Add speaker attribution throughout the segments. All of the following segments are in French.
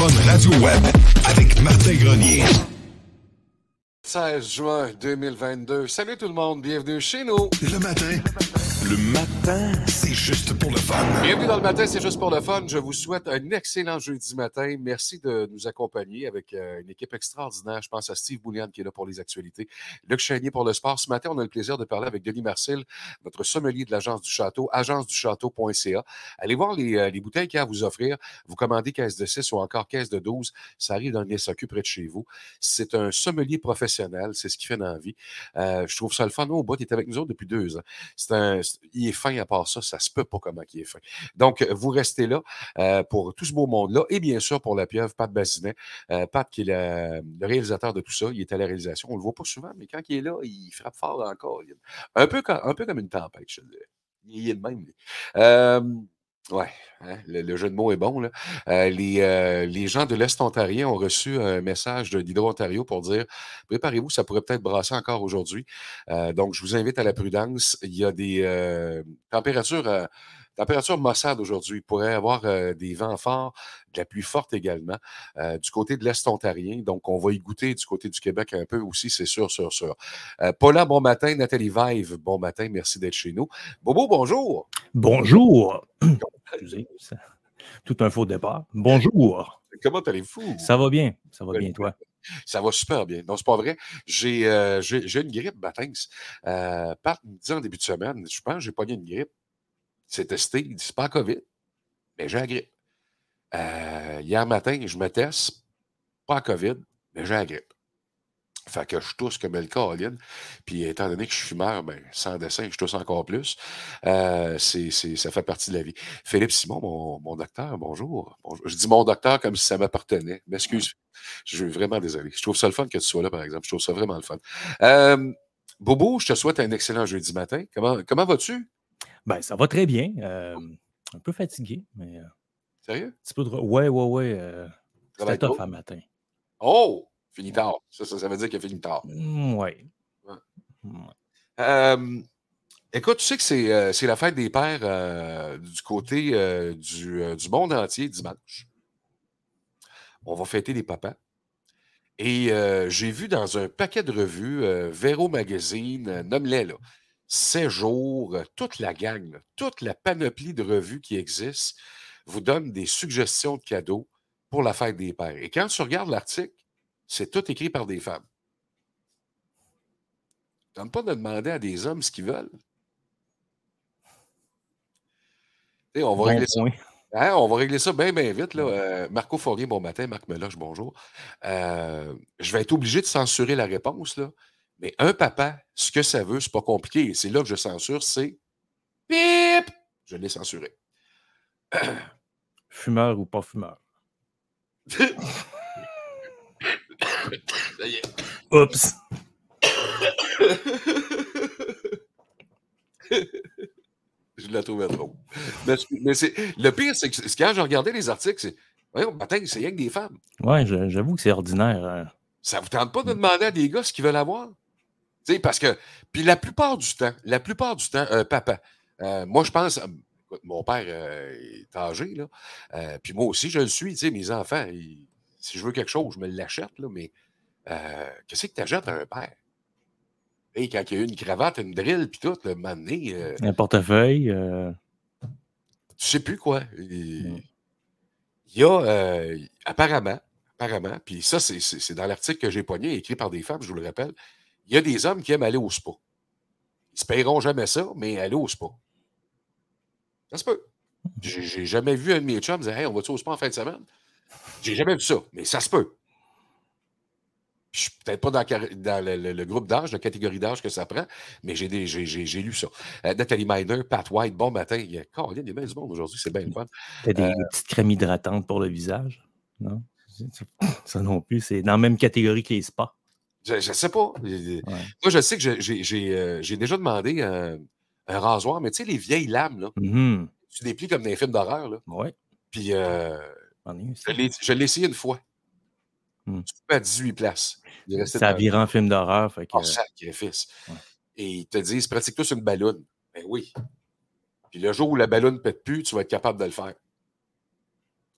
Speaker 1: Radio Web avec Martin Grenier.
Speaker 2: 16 juin 2022. Salut tout le monde, bienvenue chez nous.
Speaker 1: Le matin. Le matin, c'est juste pour le fun.
Speaker 2: Bienvenue dans le matin, c'est juste pour le fun. Je vous souhaite un excellent jeudi matin. Merci de nous accompagner avec euh, une équipe extraordinaire. Je pense à Steve Boulian qui est là pour les actualités. Luc Chénier pour le sport. Ce matin, on a le plaisir de parler avec Denis Marcel, notre sommelier de l'Agence du Château, agenceduchâteau.ca. Allez voir les, euh, les bouteilles qu'il y a à vous offrir. Vous commandez caisse de 6 ou encore caisse de 12. Ça arrive dans le SAQ près de chez vous. C'est un sommelier professionnel. C'est ce qui fait dans la vie. Euh, je trouve ça le fun. Au bout, il est avec nous autres depuis deux ans. C'est un, il est fin à part ça. Ça se peut pas comment il est fin. Donc, vous restez là euh, pour tout ce beau monde-là. Et bien sûr, pour la pieuvre, Pat Bazinet. Euh, Pat, qui est le, réalisateur de tout ça, il est à la réalisation. On le voit pas souvent, mais quand il est là, il frappe fort encore. Un peu, comme, un peu comme une tempête, je dirais. Il est le même. Ouais, hein, le, jeu de mots est bon. Euh, les, euh, les gens de l'Est ontarien ont reçu un message de d'Hydro Ontario pour dire préparez-vous, ça pourrait peut-être brasser encore aujourd'hui. Euh, donc, je vous invite à la prudence. Il y a des températures, températures maussades aujourd'hui. Il pourrait y avoir euh, des vents forts, de la pluie forte également euh, du côté de l'Est ontarien. Donc, on va y goûter du côté du Québec un peu aussi, c'est sûr, sûr, sûr. Euh, Paula, bon matin. Nathalie Vive, bon matin. Merci d'être chez nous. Bobo, bonjour.
Speaker 3: Bonjour. Excusez, tout un faux départ. Bonjour.
Speaker 2: Comment allez-vous?
Speaker 3: Ça va bien. Ça va bien, toi?
Speaker 2: Ça va super bien. Non, c'est pas vrai. J'ai euh, une grippe, Batins. Euh, Pat me dit en début de semaine, je pense que j'ai pogné une grippe. C'est testé. Il dit, c'est pas COVID, mais j'ai la grippe. Euh, hier matin, je me teste, pas COVID, mais j'ai la grippe. Fait que je tousse comme le Caroline. Puis étant donné que je suis fumeur, ben, sans dessin, je tousse encore plus. Euh, c'est, c'est- ça fait partie de la vie. Philippe Simon, mon, mon docteur, bonjour. Bonjour. Je dis mon docteur comme si ça m'appartenait. M'excuse. Je suis vraiment désolé. Je trouve ça le fun que tu sois là, par exemple. Je trouve ça vraiment le fun. Euh, Bobo, je te souhaite un excellent jeudi matin. Comment, comment vas-tu?
Speaker 3: Ben, ça va très bien. euh, un peu fatigué, mais euh, un
Speaker 2: Sérieux?
Speaker 3: petit peu de. Ouais, ouais, ouais. euh, C'était tough un matin.
Speaker 2: Oh! Fini tard. Ça, ça, ça veut dire qu'il a fini tard.
Speaker 3: Mm, Ouais.
Speaker 2: Ouais.
Speaker 3: Ouais.
Speaker 2: Euh, écoute, tu sais que c'est, euh, la fête des pères euh, du côté euh, du, du monde entier dimanche. On va fêter les papas. Et j'ai vu dans un paquet de revues, Véro Magazine, euh, nomme-les là, Séjour, toute la gang, toute la panoplie de revues qui existent vous donne des suggestions de cadeaux pour la fête des pères. Et quand tu regardes l'article, c'est tout écrit par des femmes. Tente pas de demander à des hommes ce qu'ils veulent? On va
Speaker 3: Bon
Speaker 2: régler ça. Hein, on va régler ça bien, bien vite. Là. Euh, Marco Fourier, bon matin. Marc Meloche, bonjour. Euh, je vais être obligé de censurer la réponse. Là. Mais un papa, ce que ça veut, c'est pas compliqué. Et c'est là que je censure, c'est pip! Je l'ai censuré.
Speaker 3: Fumeur ou pas fumeur?
Speaker 2: Ça y est.
Speaker 3: Oups!
Speaker 2: je la trouvais drôle. Mais, le pire, c'est que quand je regardais les articles, c'est Voyons, matin, c'est rien que des femmes.
Speaker 3: Ouais, j'avoue que c'est ordinaire. hein.
Speaker 2: Ça vous tente pas de demander à des gars ce qu'ils veulent avoir? Tu sais, parce que, puis la plupart du temps, la plupart du temps, euh, papa, euh, moi, je pense, écoute, mon père euh, est âgé, là, euh, puis moi aussi, je le suis, tu sais, mes enfants, ils- si je veux quelque chose, je me l'achète, là, mais qu'est-ce que tu achètes à un père? Et quand il y a une cravate, une drill, puis tout, le moment donné, euh,
Speaker 3: Un portefeuille.
Speaker 2: tu sais plus quoi. Il il y a, apparemment, apparemment, puis ça, c'est dans l'article que j'ai pogné, écrit par des femmes, je vous le rappelle, il y a des hommes qui aiment aller au spa. Ils se payeront jamais ça, mais aller au spa. Ça se peut. J'ai jamais vu un de mes chums dire Hey, on va-tu au spa en fin de semaine? J'ai jamais vu ça, mais ça se peut. Je suis peut-être pas dans, le, groupe d'âge, la catégorie d'âge que ça prend, mais j'ai lu ça. Euh, Nathalie Miner, Pat White, bon matin. Il y a, il y a bien du monde aujourd'hui, c'est bien le fun.
Speaker 3: Tu des, petites crèmes hydratantes pour le visage? Non? Ça non plus, c'est dans la même catégorie que les spas.
Speaker 2: Je ne sais pas. Moi, je sais que j'ai déjà demandé un, rasoir, mais tu sais, les vieilles lames, là, mmh tu déplies comme dans les films d'horreur.
Speaker 3: Oui.
Speaker 2: Puis, euh, je l'ai essayé une fois. Mmh. Tu peux à 18 places.
Speaker 3: Ça vire en film d'horreur.
Speaker 2: Que... Oh, sacrifice. Et ils te disent, pratique-toi sur une ballonne. Ben oui. Puis le jour où la ballonne ne pète plus, tu vas être capable de le faire.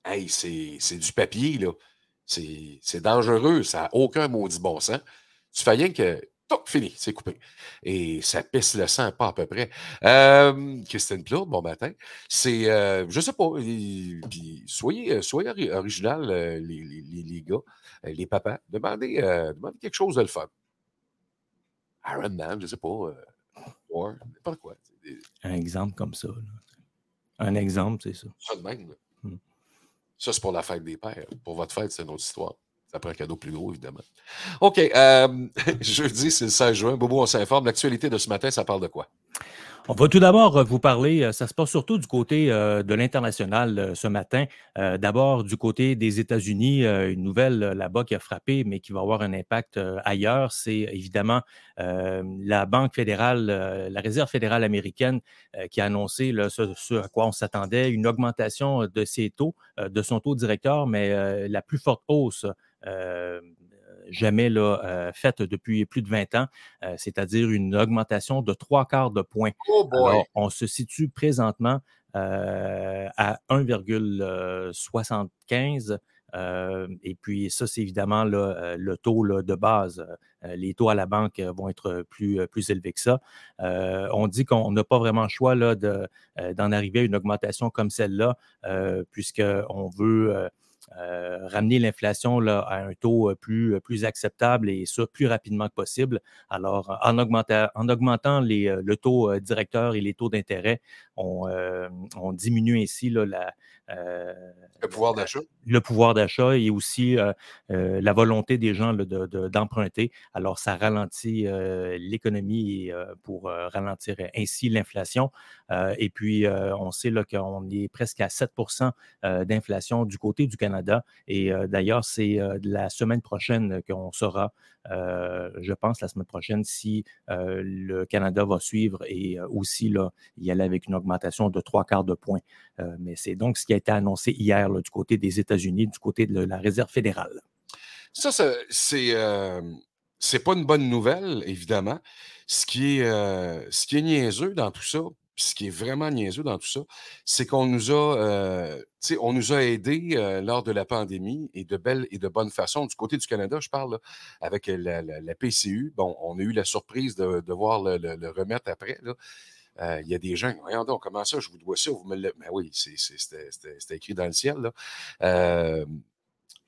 Speaker 2: Hey, c'est du papier, là. C'est dangereux. Ça n'a aucun maudit bon sens. Tu fais rien que fini, c'est coupé. Et ça pisse le sang, pas à peu près. Euh, Christine Claude, bon matin. C'est, euh, je sais pas, soyez, soyez original, euh, les, les, les, gars, euh, les papas. Demandez, demandez quelque chose de le fun. Iron Man, je sais pas. War, n'importe quoi.
Speaker 3: Un exemple comme ça. Un exemple, c'est ça.
Speaker 2: Ça de même. Hmm. Ça, c'est pour la fête des pères. Pour votre fête, c'est une autre histoire. Ça prend un cadeau plus gros, évidemment. OK. Euh, jeudi, c'est le 16 juin. Bobo, on s'informe. L'actualité de ce matin, ça parle de quoi?
Speaker 3: On va tout d'abord euh, vous parler, euh, ça se passe surtout du côté euh, de l'international ce matin. D'abord du côté des États-Unis, une nouvelle là-bas qui a frappé, mais qui va avoir un impact ailleurs, c'est évidemment la Banque fédérale, la Réserve fédérale américaine qui a annoncé ce, à quoi on s'attendait, une augmentation de ses taux, de son taux directeur, mais la plus forte hausse jamais là, euh, faite depuis plus de 20 ans, euh, c'est-à-dire une augmentation de trois quarts de point.
Speaker 2: Oh
Speaker 3: on se situe présentement euh, à 1,75. et puis ça, c'est évidemment le taux de base. les taux à la banque vont être plus, plus élevés que ça. on dit qu'on n'a pas vraiment le choix d'en arriver à une augmentation comme celle-là, puisqu'on veut euh, ramener l'inflation à un taux euh, plus, euh, plus acceptable et ça plus rapidement que possible. Alors, en, augmentant, le taux directeur et les taux d'intérêt, on, on, diminue ainsi là, la,
Speaker 2: le pouvoir d'achat.
Speaker 3: Le pouvoir d'achat et aussi la volonté des gens d'emprunter. Alors, ça ralentit l'économie pour ralentir ainsi l'inflation. et puis, on sait qu'on est presque à 7% d'inflation du côté du Canada. Et d'ailleurs, c'est la semaine prochaine qu'on saura, je pense, la semaine prochaine, si le Canada va suivre et aussi là, y aller avec une augmentation de trois quarts de point. mais c'est donc ce qui a été annoncé hier du côté des États-Unis, du côté de la Réserve fédérale.
Speaker 2: Ça, c'est euh, c'est pas une bonne nouvelle, évidemment. Ce qui est, euh, ce qui est niaiseux dans tout ça, ce qui est vraiment niaiseux dans tout ça, c'est qu'on nous a, euh, on nous a aidés euh, lors de la pandémie et de belle et de bonne façon. Du côté du Canada, je parle avec la, PCU. Bon, on a eu la surprise de, voir le, remettre après. Euh, il y a des gens, voyons donc, comment ça, je vous dois ça, vous me le. Mais ben oui, c'était écrit dans le ciel.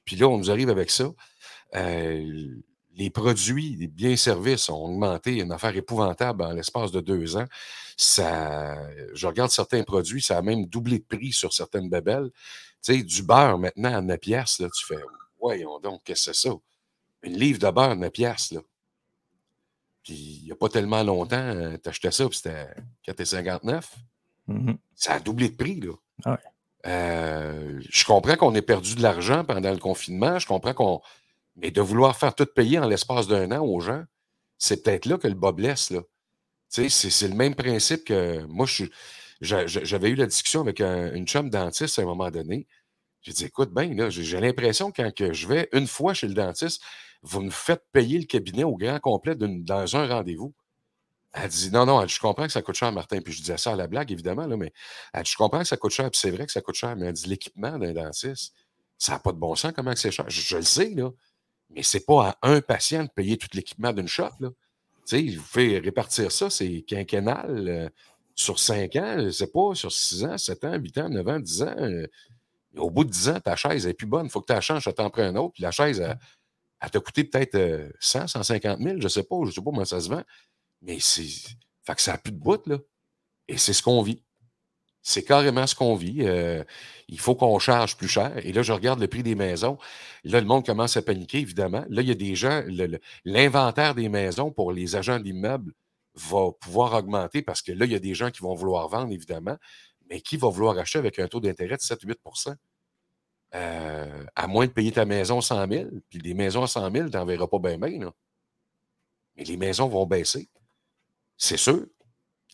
Speaker 2: Puis là, on nous arrive avec ça les produits, les biens et services ont augmenté, une affaire épouvantable en l'espace de deux ans. Ça, je regarde certains produits, ça a même doublé de prix sur certaines babelles. Tu sais, du beurre maintenant à 9 piastres, là, tu fais, voyons donc, qu'est-ce que c'est ça? Une livre de beurre, 9 piastres, là. Puis, il n'y a pas tellement longtemps, euh, tu achetais ça, puis c'était 4,59. Mm-hmm. Ça a doublé de prix, là.
Speaker 3: Ah
Speaker 2: euh, je comprends qu'on ait perdu de l'argent pendant le confinement. Je comprends qu'on mais de vouloir faire tout payer en l'espace d'un an aux gens, c'est peut-être là que le bas blesse. C'est, c'est le même principe que moi, j'avais eu la discussion avec une chum dentiste à un moment donné. J'ai dit, écoute, ben, là, j'ai l'impression que quand que je vais une fois chez le dentiste, vous me faites payer le cabinet au grand complet dans un rendez-vous. Elle dit, non, non, je comprends que ça coûte cher, Martin. Puis je disais ça à la blague, évidemment, là, mais elle je comprends que ça coûte cher, puis c'est vrai que ça coûte cher, mais elle dit, l'équipement d'un dentiste, ça n'a pas de bon sens, comment c'est cher? Je, le sais, là. Mais ce n'est pas à un patient de payer tout l'équipement d'une shot. Là. vous fait répartir ça, c'est quinquennal euh, sur cinq ans, c'est pas sur six ans, sept ans, huit ans, neuf ans, dix ans. Euh, au bout de dix ans, ta chaise n'est plus bonne. Il faut que tu la changes, t'en prends un autre. Puis la chaise, elle, t'a coûté peut-être 100, 150 000, je ne sais pas, je ne sais pas comment ça se vend. Mais c'est. Fait que ça n'a plus de bout, là. Et c'est ce qu'on vit. C'est carrément ce qu'on vit. Euh, il faut qu'on charge plus cher. Et là, je regarde le prix des maisons. Là, le monde commence à paniquer, évidemment. Là, il y a des gens, l'inventaire des maisons pour les agents d'immeubles va pouvoir augmenter parce que là, il y a des gens qui vont vouloir vendre, évidemment. Mais qui va vouloir acheter avec un taux d'intérêt de 7-8% euh, À moins de payer ta maison 100 000, puis des maisons à 100 000, tu n'en verras pas bien, bien. Mais les maisons vont baisser. C'est sûr.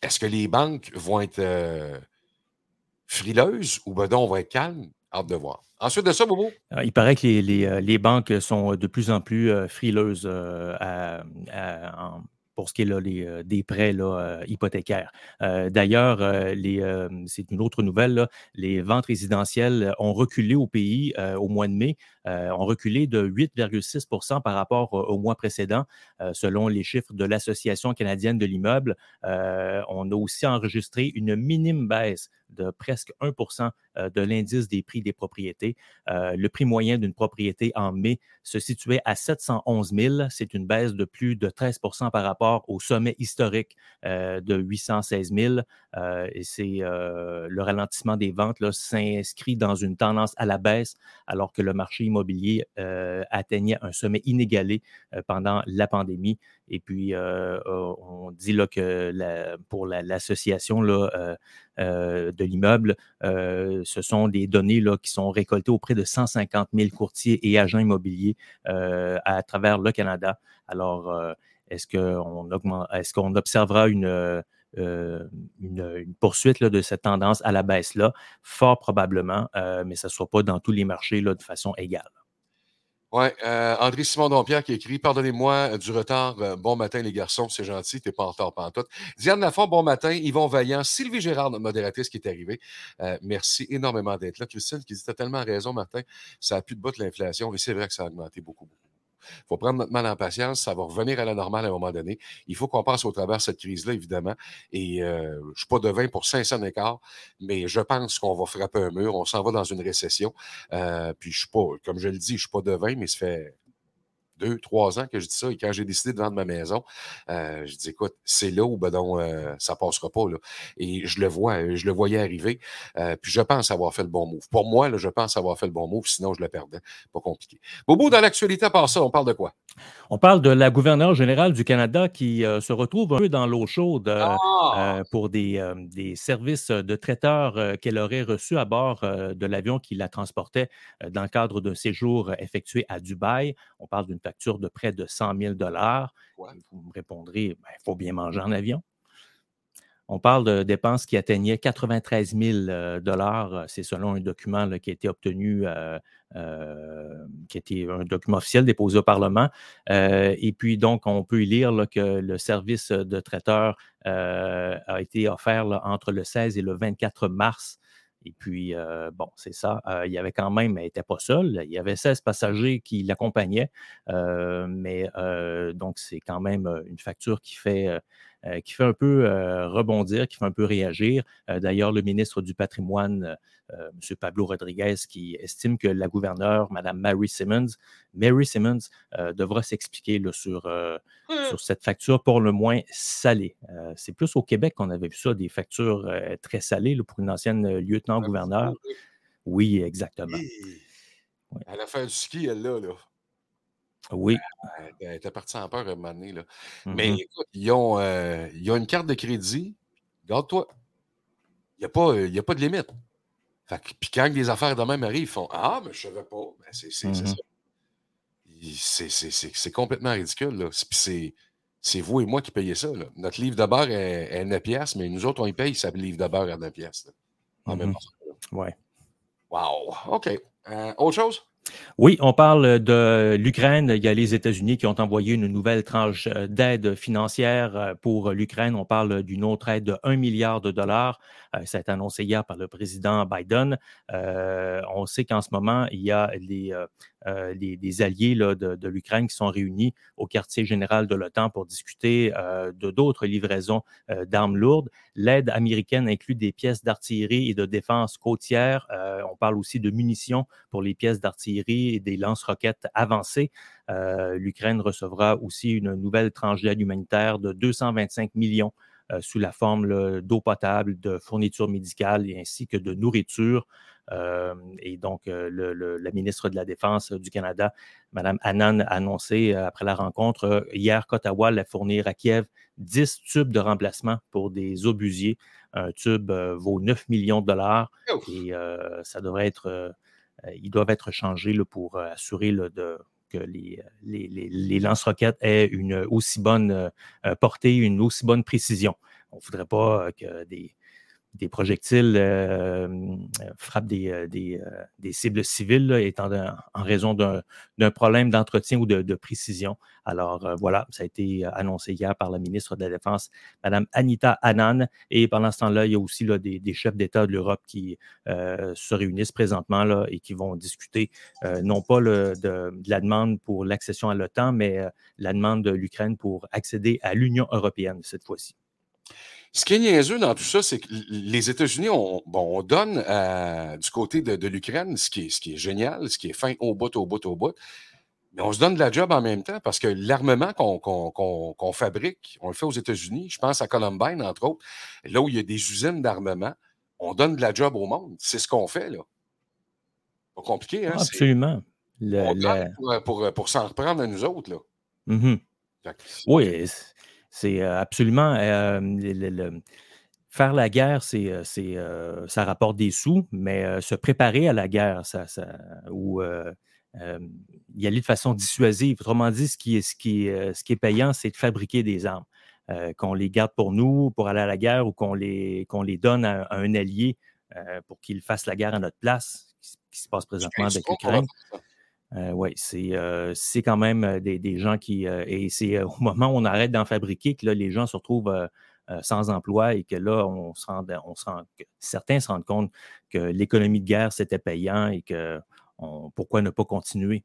Speaker 2: Est-ce que les banques vont être euh, frileuses ou ben on va être calme? Hâte de voir. Ensuite de ça, Bobo?
Speaker 3: Ah, il paraît que les, euh, banques sont de plus en plus frileuses à, pour ce qui est euh, des prêts euh, hypothécaires. Euh, d'ailleurs, c'est une autre nouvelle, les ventes résidentielles ont reculé au pays au mois de mai, ont reculé de 8,6% par rapport au mois précédent, selon les chiffres de l'Association canadienne de l'immeuble. on a aussi enregistré une minime baisse de presque 1% euh, de l'indice des prix des propriétés. Euh, le prix moyen d'une propriété en mai se situait à 711 000. C'est une baisse de plus de 13% par rapport au sommet historique euh, de 816 000. et c'est le ralentissement des ventes s'inscrit dans une tendance à la baisse alors que le marché immobilier atteignait un sommet inégalé pendant la pandémie. Et puis, on dit là, que pour l'association là, de l'immeuble, ce sont des données là, qui sont récoltées auprès de 150 000 courtiers et agents immobiliers à travers le Canada. Alors, est-ce qu'on est qu'on observera une, une, poursuite de cette tendance à la baisse-là? Fort probablement, mais ce ne soit pas dans tous les marchés là, de façon égale.
Speaker 2: Oui, euh, André Simon Dompierre qui écrit Pardonnez-moi du retard. Euh, bon matin, les garçons, c'est gentil, t'es pas en retard pantoute. Diane Lafont, bon matin. Yvon Vaillant, Sylvie Gérard, notre modératrice qui est arrivée. Euh, merci énormément d'être là. Christine qui dit T'as tellement raison, Martin. Ça a plus de bout l'inflation. Et c'est vrai que ça a augmenté beaucoup. Il faut prendre notre mal en patience. Ça va revenir à la normale à un moment donné. Il faut qu'on passe au travers de cette crise-là, évidemment. Et euh, je ne suis pas devin pour 500 d'écart, mais je pense qu'on va frapper un mur. On s'en va dans une récession. Euh, puis je suis pas, comme je le dis, je ne suis pas devin, mais ça fait deux, trois ans que je dis ça. Et quand j'ai décidé de vendre ma maison, euh, je dis écoute, c'est là où ben donc, euh, ça passera pas. Là. Et je le vois, je le voyais arriver. Euh, puis je pense avoir fait le bon move. Pour moi, là, je pense avoir fait le bon move, sinon je le perdais. Pas compliqué. Bobo, dans l'actualité, à part ça, on parle de quoi?
Speaker 3: On parle de la gouverneure générale du Canada qui se retrouve un peu dans l'eau chaude ah! pour des, des, services de traiteurs qu'elle aurait reçus à bord de l'avion qui la transportait dans le cadre d'un séjour effectué à Dubaï. On parle d'une facture de près de 100 000 Vous me répondrez, il ben, faut bien manger en avion. On parle de dépenses qui atteignaient 93 000 euh, C'est selon un document qui a été obtenu, euh, euh, qui était un document officiel déposé au Parlement. et puis, donc, on peut y lire que le service de traiteur a été offert entre le 16 et le 24 mars et puis, euh, bon, c'est ça. Euh, il y avait quand même, elle n'était pas seule. Il y avait 16 passagers qui l'accompagnaient. Euh, mais donc, c'est quand même une facture qui fait qui fait un peu euh, rebondir, qui fait un peu réagir. Euh, d'ailleurs, le ministre du patrimoine, M. Pablo Rodriguez, qui estime que la gouverneure, Mme Mary Simmons, Mary Simmons, devra s'expliquer sur, mmh. sur cette facture pour le moins salée. C'est plus au Québec qu'on avait vu ça, des factures très salées pour une ancienne lieutenant-gouverneur. Oui, exactement.
Speaker 2: À la fin du ski, elle l'a, là.
Speaker 3: Oui.
Speaker 2: Elle était partie en peur à un moment donné. Là. Mais mmh écoute, ils ont, euh, ils ont une carte de crédit. Garde-toi. Il n'y a, pas, a pas de limite. puis quand les affaires de même arrivent, ils font Ah, mais je ne savais pas. Ben, c'est mmh C'est complètement ridicule. Là. C'est vous et moi qui payez ça. Là. Notre livre de beurre est, est 9 piastres, mais nous autres, on y paye ce livre de beurre à 9 piastres. En même
Speaker 3: mmh temps. Ouais.
Speaker 2: Wow. OK. Euh, autre chose?
Speaker 3: Oui, on parle de l'Ukraine. Il y a les États-Unis qui ont envoyé une nouvelle tranche euh, d'aide financière euh, pour l'Ukraine. On parle d'une autre aide de 1 milliard de dollars. Euh, ça a été annoncé hier par le président Biden. on sait qu'en ce moment, il y a les, des alliés là, de, l'Ukraine qui sont réunis au quartier général de l'OTAN pour discuter de d'autres livraisons d'armes lourdes. L'aide américaine inclut des pièces d'artillerie et de défense côtière. on parle aussi de munitions pour les pièces d'artillerie et des lance-roquettes avancées. Euh, L'Ukraine recevra aussi une nouvelle tranche d'aide humanitaire de 225 millions sous la forme d'eau potable, de fournitures médicales et ainsi que de nourriture. et donc, la ministre de la Défense du Canada, Mme Annan, a annoncé après la rencontre hier qu'Ottawa allait fournir à Kiev 10 tubes de remplacement pour des obusiers. Un tube vaut 9 millions de dollars et ça devrait être, ils doivent être changés pour assurer de, que les, les, lance-roquettes aient une aussi bonne portée, une aussi bonne précision. On ne voudrait pas que des, des projectiles euh, frappent des, euh, euh, des, cibles civiles, étant en raison d'un problème d'entretien ou de, précision. Alors voilà, ça a été annoncé hier par la ministre de la Défense, Mme Anita Annan. Et pendant ce temps-là, il y a aussi là, des, chefs d'État de l'Europe qui se réunissent présentement là, et qui vont discuter non pas le, de, la demande pour l'accession à l'OTAN, mais la demande de l'Ukraine pour accéder à l'Union européenne cette fois-ci.
Speaker 2: Ce qui est niaiseux dans tout ça, c'est que les États-Unis, on, bon, on donne euh, du côté de, l'Ukraine, ce qui, est, ce qui est génial, ce qui est fin au bout, au bout, au bout. Mais on se donne de la job en même temps parce que l'armement qu'on fabrique, on le fait aux États-Unis. Je pense à Columbine, entre autres, là où il y a des usines d'armement, on donne de la job au monde. C'est ce qu'on fait, là. Pas compliqué, hein?
Speaker 3: Absolument.
Speaker 2: pour, pour, s'en reprendre à nous autres, là.
Speaker 3: Mm-hmm. Oui, c'est absolument. faire la guerre, c'est, ça rapporte des sous, mais se préparer à la guerre, ça, ou y aller de façon dissuasive. Autrement dit, ce qui est, ce qui ce qui est payant, c'est de fabriquer des armes. qu'on les garde pour nous, pour aller à la guerre, ou qu'on les, qu'on les donne à, un allié pour qu'il fasse la guerre à notre place, ce qui se passe présentement avec l'Ukraine. Euh, oui, euh, c'est quand même euh, des, gens qui. et c'est au moment où on arrête d'en fabriquer que là, les gens se retrouvent sans emploi et que là, on se rend, on se certains se rendent compte que l'économie de guerre, c'était payant et que pourquoi ne pas continuer?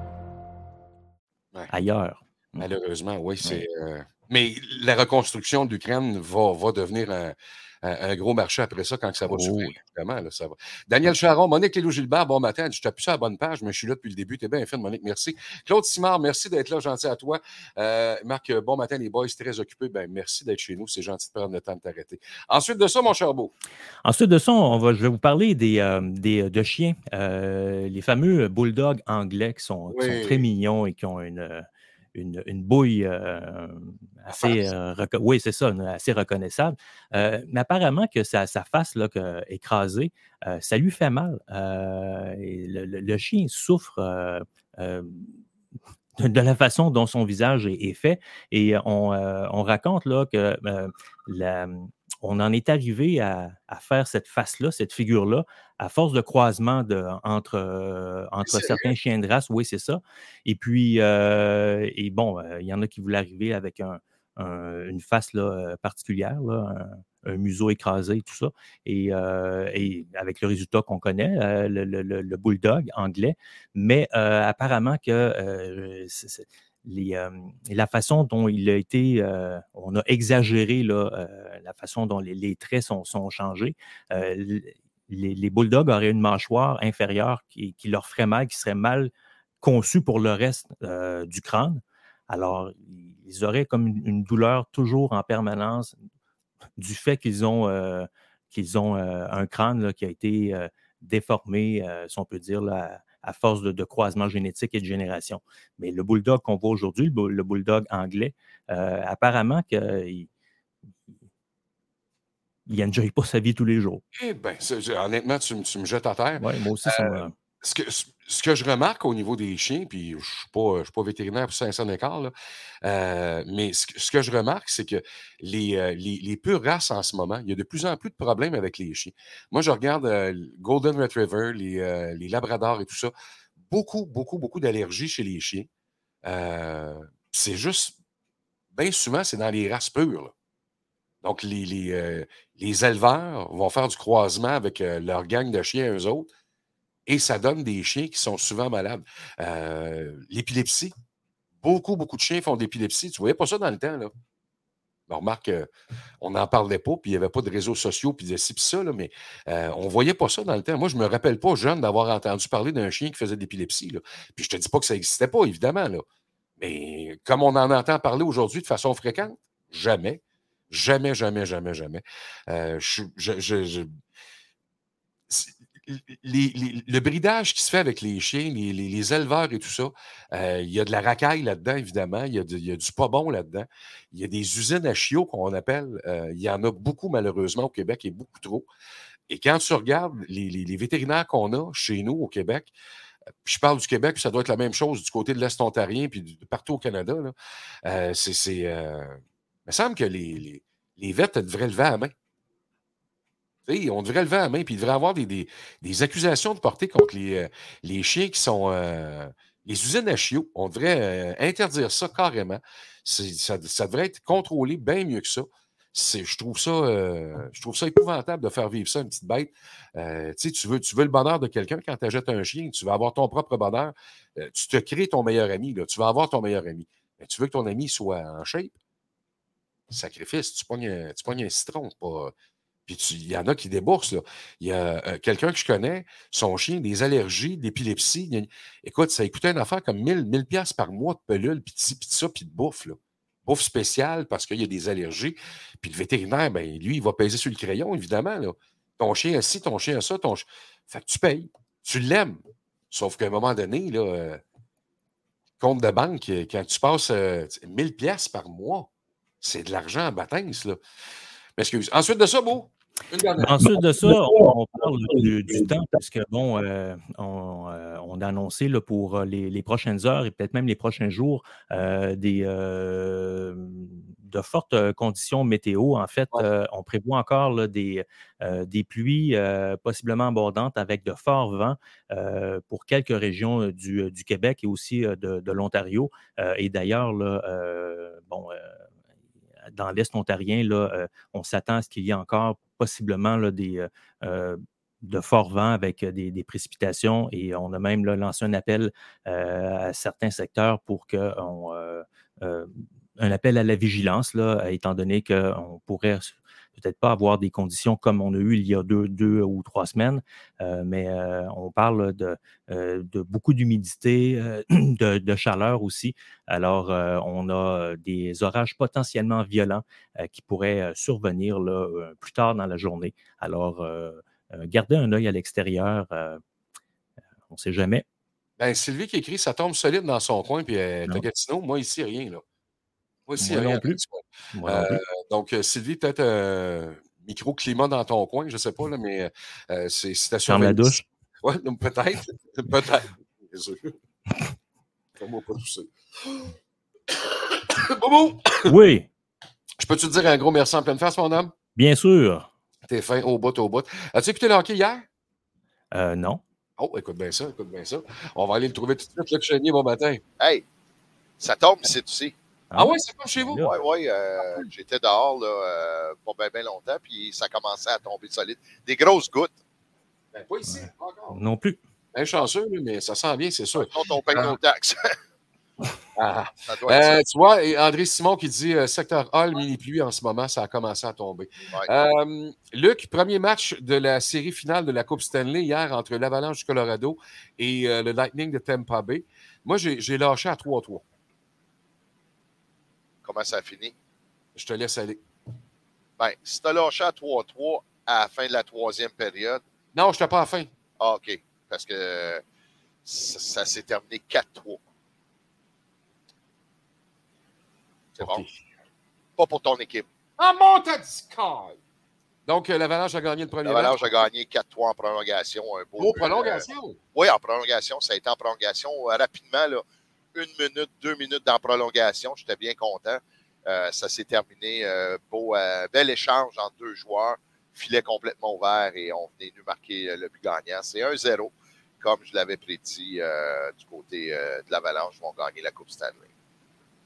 Speaker 3: ailleurs.
Speaker 2: Malheureusement, oui. c'est. Euh, mais la reconstruction de l'Ukraine va, va devenir un, un, gros marché après ça quand ça va oh. Vraiment, là, ça va. Daniel Charon, Monique Lélo-Gilbert, bon matin. Je t'appuie sur la bonne page, mais je suis là depuis le début. T'es bien fin, Monique, merci. Claude Simard, merci d'être là, gentil à toi. Euh, Marc, bon matin, les boys, très occupés. Ben, merci d'être chez nous. C'est gentil de prendre le temps de t'arrêter. Ensuite de ça, mon cher beau.
Speaker 3: Ensuite de ça, on va, je vais vous parler des, euh, des de chiens, euh, les fameux bulldogs anglais qui sont, qui sont, très mignons et qui ont une une, bouille euh, assez, euh, oui, c'est ça, assez reconnaissable. Euh, mais apparemment que sa, face là, écrasée, ça lui fait mal. le, chien souffre de la façon dont son visage est, fait. Et on, raconte là, que la, on en est arrivé à, faire cette face-là, cette figure-là, à force de croisement de, entre, euh, entre certains chiens de race. Oui, c'est ça. Et puis, euh, et bon, euh, il y en a qui voulaient arriver avec une face là, particulière, un, museau écrasé, tout ça. Et, avec le résultat qu'on connaît, le, le, bulldog anglais. Mais apparemment que euh, la façon dont il a été, euh, on a exagéré euh, la façon dont les, traits sont, changés. Les, bulldogs auraient une mâchoire inférieure qui, leur ferait mal, qui serait mal conçue pour le reste du crâne. Alors, ils auraient comme une, douleur toujours en permanence du fait qu'ils ont, qu'ils ont un crâne qui a été déformé, si on peut dire, là, à force de, croisement génétique et de génération. Mais le bulldog qu'on voit aujourd'hui, le, bulldog anglais, euh, apparemment que il n'enjoye pas sa vie tous les jours.
Speaker 2: Eh bien, honnêtement, tu, me jettes à terre.
Speaker 3: Oui, moi aussi, ça me
Speaker 2: ce que, ce que je remarque au niveau des chiens, puis je ne suis, pas, pas vétérinaire pour 500 écarts, euh, mais ce, que je remarque, c'est que les, euh, les, les, pures races en ce moment, il y a de plus en plus de problèmes avec les chiens. Moi, je regarde euh, Golden Retriever, les, les Labradors et tout ça. Beaucoup, beaucoup, beaucoup d'allergies chez les chiens. c'est juste, bien souvent, c'est dans les races pures. Donc, les, les, les, éleveurs vont faire du croisement avec leur gang de chiens, eux autres et ça donne des chiens qui sont souvent malades. Euh, l'épilepsie, beaucoup, beaucoup de chiens font de l'épilepsie. Tu ne voyais pas ça dans le temps, là. On remarque qu'on n'en parlait pas, puis il n'y avait pas de réseaux sociaux, puis de ci, puis ça, là, mais euh, on ne voyait pas ça dans le temps. Moi, je ne me rappelle pas, jeune, d'avoir entendu parler d'un chien qui faisait de l'épilepsie. Puis je ne te dis pas que ça n'existait pas, évidemment, là. Mais comme on en entend parler aujourd'hui de façon fréquente, jamais. Jamais, jamais, jamais, jamais. Euh, je, le bridage qui se fait avec les chiens, les, éleveurs et tout ça, euh, il y a de la racaille là-dedans, évidemment. Il y, a du pas bon là-dedans. Il y a des usines à chiots qu'on appelle. Euh, il y en a beaucoup, malheureusement, au Québec et beaucoup trop. Et quand tu regardes les, vétérinaires qu'on a chez nous au Québec, euh, je parle du Québec, puis ça doit être la même chose du côté de l'Est ontarien, puis partout au Canada. c'est, il me semble que les, les, vêtes devraient lever à la main on devrait lever la main, puis il devrait avoir des, accusations de portée contre les, euh, chiens qui sont euh, les usines à chiots. On devrait euh, interdire ça carrément. Ça, devrait être contrôlé bien mieux que ça. Je trouve, ça, je trouve ça épouvantable de faire vivre ça, une petite bête. tu, veux, tu veux le bonheur de quelqu'un quand tu achètes un chien, tu veux avoir ton propre bonheur. tu te crées ton meilleur ami, tu vas avoir ton meilleur ami. Mais tu veux que ton ami soit en shape? Sacrifice, tu pognes, tu pognes un citron, pas, puis il y en a qui déboursent. Il y a euh, quelqu'un que je connais, son chien, des allergies, d'épilepsie. Écoute, ça coûtait une affaire comme 1000, 1000 pièces par mois de pelule, puis de ça, puis de bouffe. Là. Bouffe spéciale parce qu'il y a des allergies. Puis le vétérinaire, ben, lui, il va peser sur le crayon, évidemment. Ton chien a ci, ton chien a ça, ton chien... Fait que tu payes. Tu l'aimes. Sauf qu'à un moment donné, là, euh, compte de banque, quand tu passes 1000 euh, pièces par mois, c'est de l'argent en bâtisse, là. Excuse. Ensuite de ça, Beau,
Speaker 3: Ensuite de ça, on, parle du, temps parce que, bon, euh, euh, on, a annoncé là, pour euh, les, prochaines heures et peut-être même les prochains jours des, de fortes conditions météo. En fait, on prévoit encore des, des pluies possiblement abordantes avec de forts vents pour quelques régions du, Québec et aussi de, de l'Ontario. et d'ailleurs, bon, dans l'Est ontarien, là, on s'attend à ce qu'il y ait encore possiblement là, des, euh, euh, de forts vents avec euh, des, précipitations. Et on a même lancé un appel à certains secteurs pour que un appel à la vigilance, là, étant donné qu'on pourrait peut-être pas avoir des conditions comme on a eu il y a deux, deux ou trois semaines, mais on parle de, de beaucoup d'humidité, de, chaleur aussi. Alors, on a des orages potentiellement violents qui pourraient survenir là, plus tard dans la journée. Alors, gardez un œil à l'extérieur. on ne sait jamais.
Speaker 2: Ben, Sylvie qui écrit Ça tombe solide dans son coin, puis euh, Gatineau, moi ici, rien. Là.
Speaker 3: Moi aussi, rien. Non plus.
Speaker 2: Euh, donc, euh, Sylvie, peut-être un micro-climat dans ton coin, je ne sais pas, là, mais c'est
Speaker 3: station. Dans la douche.
Speaker 2: Oui, peut-être. peut-être. Comment pas tousser. Bobo!
Speaker 3: Oui.
Speaker 2: Je peux te dire un gros merci en pleine face, mon homme?
Speaker 3: Bien sûr.
Speaker 2: T'es fin au bout, au bout. As-tu écouté le hockey hier?
Speaker 3: Euh, non.
Speaker 2: Oh, écoute bien ça, écoute bien ça. On va aller le trouver tout de suite, le chénier, bon matin.
Speaker 4: Hey, ça tombe c'est aussi.
Speaker 2: Ah, ah oui, c'est comme chez vous?
Speaker 4: Oui, oui. Euh, j'étais dehors là, euh, pas bien longtemps, puis ça commençait à tomber solide. Des grosses gouttes.
Speaker 2: Ben, pas ici, encore.
Speaker 3: Non plus.
Speaker 2: Un chanceux, mais ça sent bien, c'est sûr.
Speaker 4: Quand on paye nos taxes.
Speaker 2: Ah. Euh, tu vois, et André Simon qui dit euh, secteur Hall, mini-pluie en ce moment, ça a commencé à tomber. Euh, Luc, premier match de la série finale de la Coupe Stanley hier entre l'Avalanche du Colorado et le Lightning de Tampa Bay. Moi, j'ai lâché à 3-3.
Speaker 4: Comment ça a fini?
Speaker 2: Je te laisse aller.
Speaker 4: Ben, si tu as lâché à 3-3 à la fin de la troisième période.
Speaker 2: Non, je n'étais pas à la fin.
Speaker 4: Ah, OK. Parce que ça, s'est terminé 4-3. C'est bon? Pas pour ton équipe.
Speaker 2: Ah, monte à Donc, euh, l'Avalanche a gagné le premier
Speaker 4: L'Avalanche a gagné 4-3 en prolongation. Un beau
Speaker 2: Oh,
Speaker 4: but,
Speaker 2: prolongation.
Speaker 4: euh, oui, en prolongation. Ça a été en prolongation euh, rapidement. Là, une minute, deux minutes dans prolongation. J'étais bien content. Euh, ça s'est terminé. euh, beau, euh, bel échange entre deux joueurs. Filet complètement ouvert et on est venu marquer le but gagnant. C'est 1-0, comme je l'avais prédit du côté de l'Avalanche. Ils vont gagner la Coupe Stanley.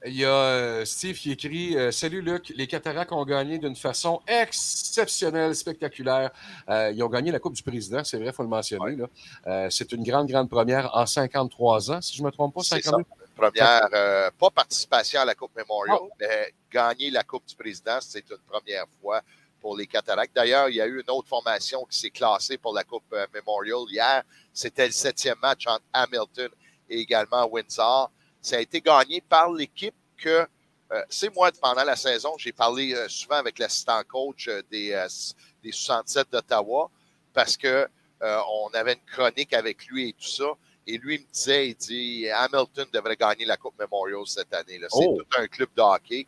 Speaker 2: Il y a euh, Steve qui écrit euh, Salut Luc, les Cataractes ont gagné d'une façon exceptionnelle, spectaculaire. Euh, ils ont gagné la Coupe du Président, c'est vrai, il faut le mentionner. là. Euh, c'est une grande, grande première en 53 ans, si je ne me trompe pas.
Speaker 4: C'est
Speaker 2: 52.
Speaker 4: Première, euh, pas participation à la Coupe Memorial,
Speaker 2: Oh.
Speaker 4: mais gagner la Coupe du Président, c'est une première fois pour les Cataractes. D'ailleurs, il y a eu une autre formation qui s'est classée pour la Coupe Memorial hier. C'était le septième match entre Hamilton et également Windsor. Ça a été gagné par l'équipe que, euh, c'est moi, pendant la saison, j'ai parlé euh, souvent avec l'assistant coach euh, des, euh, des 67 d'Ottawa parce que on avait une chronique avec lui et tout ça. Et lui il me disait, il dit, Hamilton devrait gagner la Coupe Memorial cette année. C'est
Speaker 2: Oh.
Speaker 4: tout un club de hockey.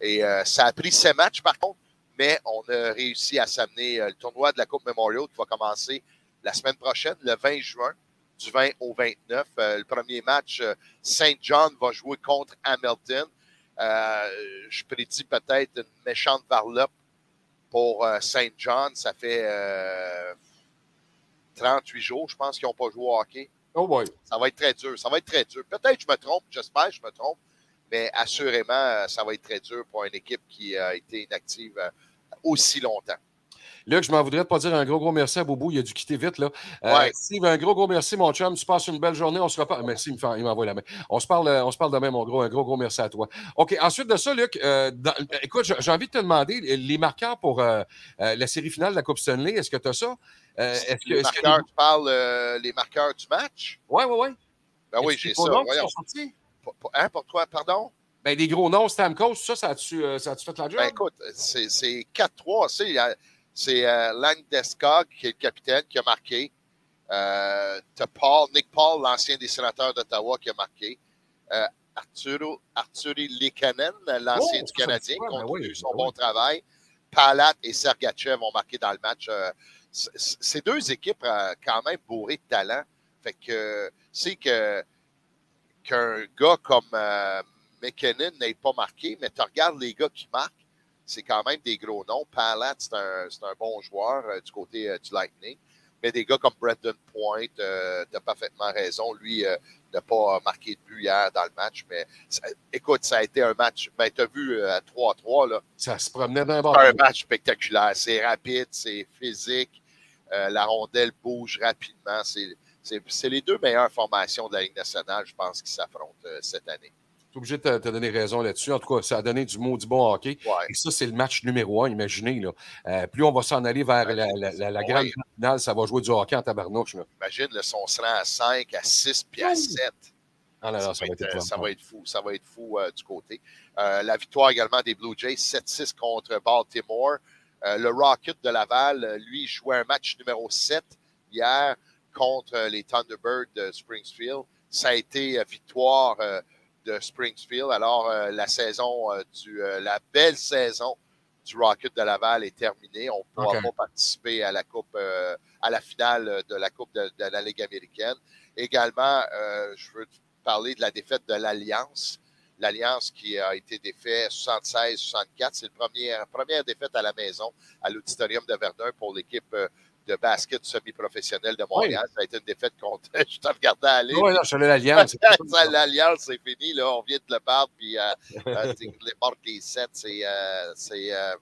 Speaker 4: Et ça a pris ses matchs, par contre, mais on a réussi à s'amener le tournoi de la Coupe Memorial qui va commencer la semaine prochaine, le 20 juin, du 20 au 29. Euh, le premier match, euh, Saint John va jouer contre Hamilton. Euh, je prédis peut-être une méchante varlope pour Saint John. Ça fait euh, 38 jours, je pense, qu'ils n'ont pas joué au hockey.
Speaker 2: Oh boy.
Speaker 4: Ça va être très dur. Ça va être très dur. Peut-être que je me trompe, j'espère que je me trompe, mais assurément, ça va être très dur pour une équipe qui a été inactive aussi longtemps.
Speaker 2: Luc, je m'en voudrais pas dire un gros, gros merci à Boubou. Il a dû quitter vite. Là. Euh,
Speaker 4: Ouais.
Speaker 2: Steve, un gros, gros merci, mon chum. Tu passes une belle journée. On se reparle. Merci, il m'envoie la main. On se parle, euh, on se parle demain, mon gros. Un gros, gros merci à toi. OK. Ensuite de ça, Luc, euh, dans- écoute, j'ai envie de te demander les marqueurs pour euh, la série finale de la Coupe Stanley. Est-ce que tu as ça? Est-ce que,
Speaker 4: les
Speaker 2: est-ce que
Speaker 4: marqueurs, tu parles les marqueurs du match?
Speaker 2: Ouais, ouais, ouais.
Speaker 4: Ben oui, j'ai ça. Voyons. Hein, pour toi, pardon?
Speaker 2: Ben, des gros noms, Stamkos, ça, ça a-tu euh, fait la job?
Speaker 4: Ben écoute, c'est c'est 4-3. C'est, a- euh, Landeskog qui est le capitaine qui a marqué. Euh, Paul, Nick Paul, l'ancien des sénateurs d'Ottawa, qui a marqué. Euh, Arturo, Arturi Likanen, l'ancien
Speaker 2: Oh,
Speaker 4: du Canadien?
Speaker 2: Ben
Speaker 4: continue
Speaker 2: oui,
Speaker 4: son
Speaker 2: ben
Speaker 4: bon
Speaker 2: oui.
Speaker 4: travail. Palat et Sergachev ont marqué dans le match. Euh, c- c- c'est deux équipes quand même bourrées de talent. Fait que c'est que qu'un gars comme euh, McKinnon n'ait pas marqué, mais tu regardes les gars qui marquent, c'est quand même des gros noms. Palat, c'est un, c'est un bon joueur euh, du côté euh, du Lightning. Mais des gars comme Brendan Point, euh, tu as parfaitement raison. Lui euh, n'a pas marqué de but hier dans le match. Mais ça- écoute, ça a été un match. Ben, tu as vu euh, à 3-3, là.
Speaker 2: Ça se promenait d'un bord.
Speaker 4: Un match spectaculaire. C'est rapide, c'est physique. Euh, la rondelle bouge rapidement. C'est, les deux meilleures formations de la Ligue nationale, je pense, qui s'affrontent euh, cette année.
Speaker 2: Je suis obligé de te, te donner raison là-dessus. En tout cas, ça a donné du mot du bon hockey.
Speaker 4: Ouais.
Speaker 2: Et ça, c'est le match numéro un, imaginez. Là. Euh, plus on va s'en aller vers la, la- la- la grande
Speaker 4: Ouais.
Speaker 2: finale, ça va jouer du hockey en tabarnouche. Là.
Speaker 4: Imagine, là, si on se rend à 5, à 6, puis à 7.
Speaker 2: Ah là là,
Speaker 4: ça, va être, ça va être fou. Ça va être fou euh, du côté. Euh, la victoire également des Blue Jays, 7-6 contre Baltimore. Euh, le Rocket de Laval, lui, jouait un match numéro 7 hier contre les Thunderbirds de Springfield. Ça a été victoire de Springfield. Alors, euh, la saison euh, du, euh, la belle saison du Rocket de Laval est terminée. On ne pourra pas participer à la coupe, à la finale de la Coupe de, de la Ligue américaine. Également, je veux parler de la défaite de l'Alliance. L'Alliance qui a été défaite 76-64. C'est la première, première défaite à la maison, à l'Auditorium de Verdun pour l'équipe de basket semi-professionnelle de Montréal. Ça a été une défaite contre. Je te regardais aller.
Speaker 2: Oui, non, je suis allé à l'Alliance.
Speaker 4: L'Alliance, c'est fini. Là. On vient de le perdre. Puis, euh, euh, les marques des 7, c'est euh,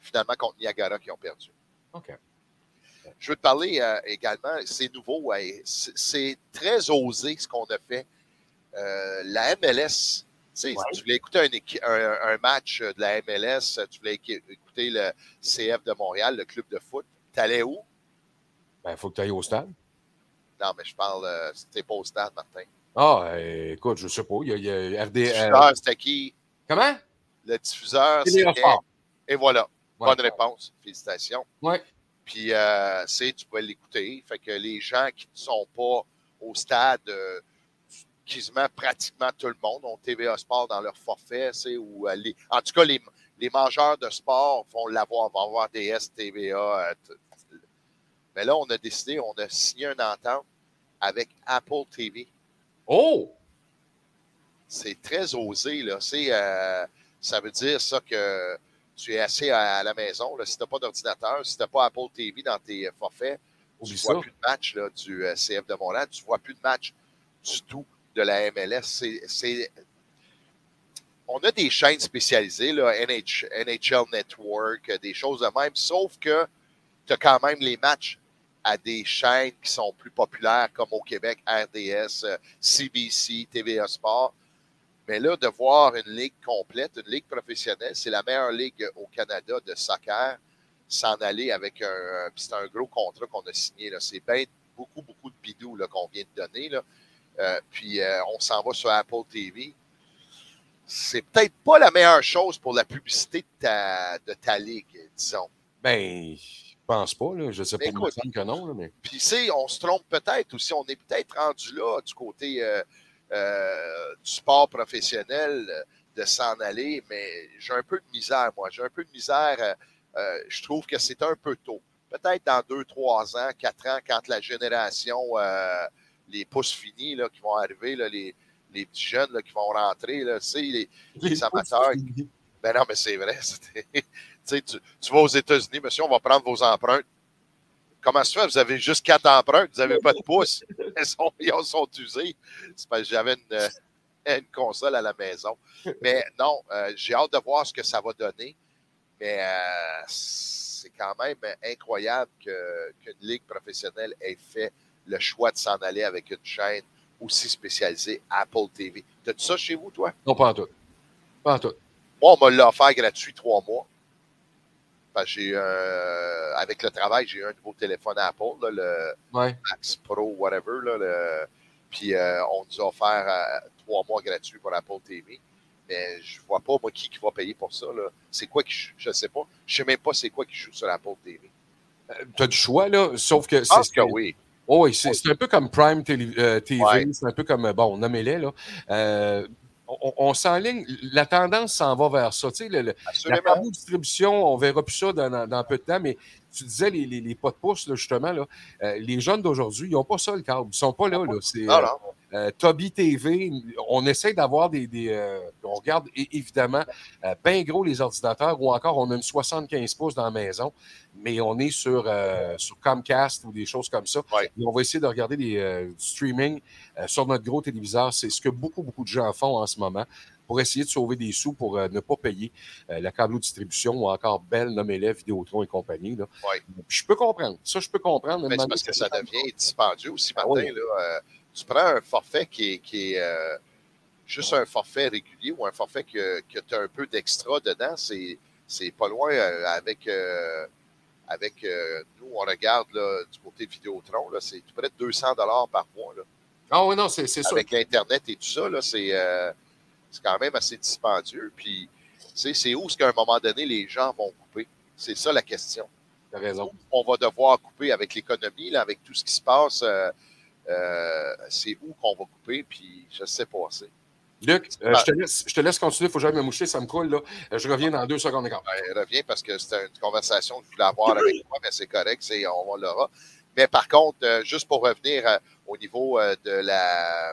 Speaker 4: finalement contre Niagara qui ont perdu.
Speaker 2: OK.
Speaker 4: Je veux te parler euh, également, c'est nouveau, ouais, c'est très osé ce qu'on a fait. Euh, la MLS, tu sais,
Speaker 2: Ouais.
Speaker 4: tu voulais écouter un, équi- un- un match de la MLS, tu voulais écouter le CF de Montréal, le club de foot. T'allais où?
Speaker 2: Il Ben, faut que tu ailles au stade.
Speaker 4: Non, mais je parle, euh, c'était pas au stade, Martin.
Speaker 2: Ah, euh, écoute, je sais pas. Il y a, il y a RD.
Speaker 4: Le diffuseur, c'était qui?
Speaker 2: comment?
Speaker 4: Le diffuseur, c'était... Et voilà,
Speaker 2: Ouais.
Speaker 4: bonne réponse. Félicitations.
Speaker 2: Ouais.
Speaker 4: Puis, euh, c'est, tu pouvais l'écouter. Fait que les gens qui ne sont pas au stade, euh, quasiment pratiquement tout le monde ont TVA Sport dans leur forfait, c'est ou euh, en tout cas, les, les mangeurs de sport vont l'avoir, vont avoir des STVA. Mais là, on a décidé, on a signé une entente avec Apple TV.
Speaker 2: Oh!
Speaker 4: C'est très osé, là. C'est, euh, ça veut dire ça que tu es assis à, la maison. Là, si tu n'as pas d'ordinateur, si tu n'as pas Apple TV dans tes forfaits, tu ne vois plus de match là, du euh, CF de Montréal, tu ne vois plus de match du tout de la MLS. C'est, on a des chaînes spécialisées, là, NHL Network, des choses de même, sauf que tu as quand même les matchs à des chaînes qui sont plus populaires, comme au Québec, RDS, CBC, TVA Sport. Mais là, de voir une ligue complète, une ligue professionnelle, c'est la meilleure ligue au Canada de soccer, s'en aller avec un. C'est un gros contrat qu'on a signé. C'est bien beaucoup, beaucoup de bidou qu'on vient de donner. Euh, puis euh, on s'en va sur Apple TV. C'est peut-être pas la meilleure chose pour la publicité de ta, ligue, disons.
Speaker 2: Ben, pense pas, là. Je sais pas écoute, que non, mais.
Speaker 4: Puis, tu on se trompe peut-être aussi. On est peut-être rendu là du côté euh, euh, du sport professionnel de s'en aller, mais j'ai un peu de misère, moi. J'ai un peu de misère. Euh, je trouve que c'est un peu tôt. Peut-être dans deux, trois ans, quatre ans, quand la génération, les pouces finis là, qui vont arriver, là, les, les petits jeunes là, qui vont rentrer, là, les, les, les amateurs. Ben non, mais c'est vrai. tu, tu vas aux États-Unis, monsieur, on va prendre vos empreintes. Comment ça fait? Vous avez juste quatre empreintes, vous n'avez pas de pouces. Elles sont, ils sont usées. C'est parce que j'avais une, une, console à la maison. Mais non, euh, j'ai hâte de voir ce que ça va donner. Mais euh, c'est quand même incroyable qu'une ligue professionnelle ait fait le choix de s'en aller avec une chaîne aussi spécialisée Apple TV. T'as-tu ça chez vous, toi?
Speaker 2: Non, pas en tout. Pas en tout.
Speaker 4: Moi, on me l'a offert gratuit trois mois j'ai euh, avec le travail, j'ai eu un nouveau téléphone Apple, le Max Pro, whatever. Là, puis euh, on nous a offert euh, trois mois gratuits pour Apple TV. Mais je vois pas, moi, qui, qui va payer pour ça. C'est quoi qui joue? Je sais pas. Je sais même pas c'est quoi qui joue sur Apple TV.
Speaker 2: tu as du choix, là, sauf que...
Speaker 4: c'est que oui.
Speaker 2: Oh, oui, c'est un peu comme Prime TV, c'est un peu comme, bon, nommez-les, là on, on s'enligne, la tendance s'en va vers ça. Tu sais, le, la distribution, on verra plus ça dans, dans, peu de temps, mais tu disais les, les, les pas de pouce, là, justement, là, euh, les jeunes d'aujourd'hui, ils n'ont pas ça, le câble. Ils ne sont pas là. là. C'est, euh, euh, Toby TV, on essaie d'avoir des. des euh, on regarde évidemment euh, bien gros les ordinateurs ou encore on a une 75 pouces dans la maison, mais on est sur, sur Comcast ou des choses comme ça. Et on va essayer de regarder des, streaming sur notre gros téléviseur. C'est ce que beaucoup, beaucoup de gens font en ce moment pour essayer de sauver des sous pour ne pas payer la câble distribution ou encore Bell, Nommez-les, Vidéotron et compagnie. Là. Je peux comprendre. Ça, je peux comprendre.
Speaker 4: Mais c'est parce que ça devient dispendieux aussi, ah Martin. là, tu prends un forfait qui est, qui est euh, juste un forfait régulier ou un forfait que, que tu as un peu d'extra dedans, c'est, pas loin euh, avec, euh, avec nous, on regarde là, du côté Vidéotron, c'est tout près de 200 dollars par mois. Là.
Speaker 2: Ah oui, non, c'est.
Speaker 4: Avec Internet et tout ça, c'est, quand même assez dispendieux. Puis, c'est où est-ce qu'à un moment donné, les gens vont couper? C'est ça la question.
Speaker 2: As raison.
Speaker 4: On va devoir couper avec l'économie, avec tout ce qui se passe. Euh, c'est où qu'on va couper, puis je sais pas assez.
Speaker 2: Luc, euh, je, te laisse, je, te laisse, continuer, il faut que j'aille me moucher, ça me coule. Là. Euh, je reviens dans deux secondes et quart.
Speaker 4: Ben, reviens parce que c'était une conversation que je voulais avoir avec toi, mais c'est correct, on l'aura. Mais par contre, juste pour revenir au niveau de la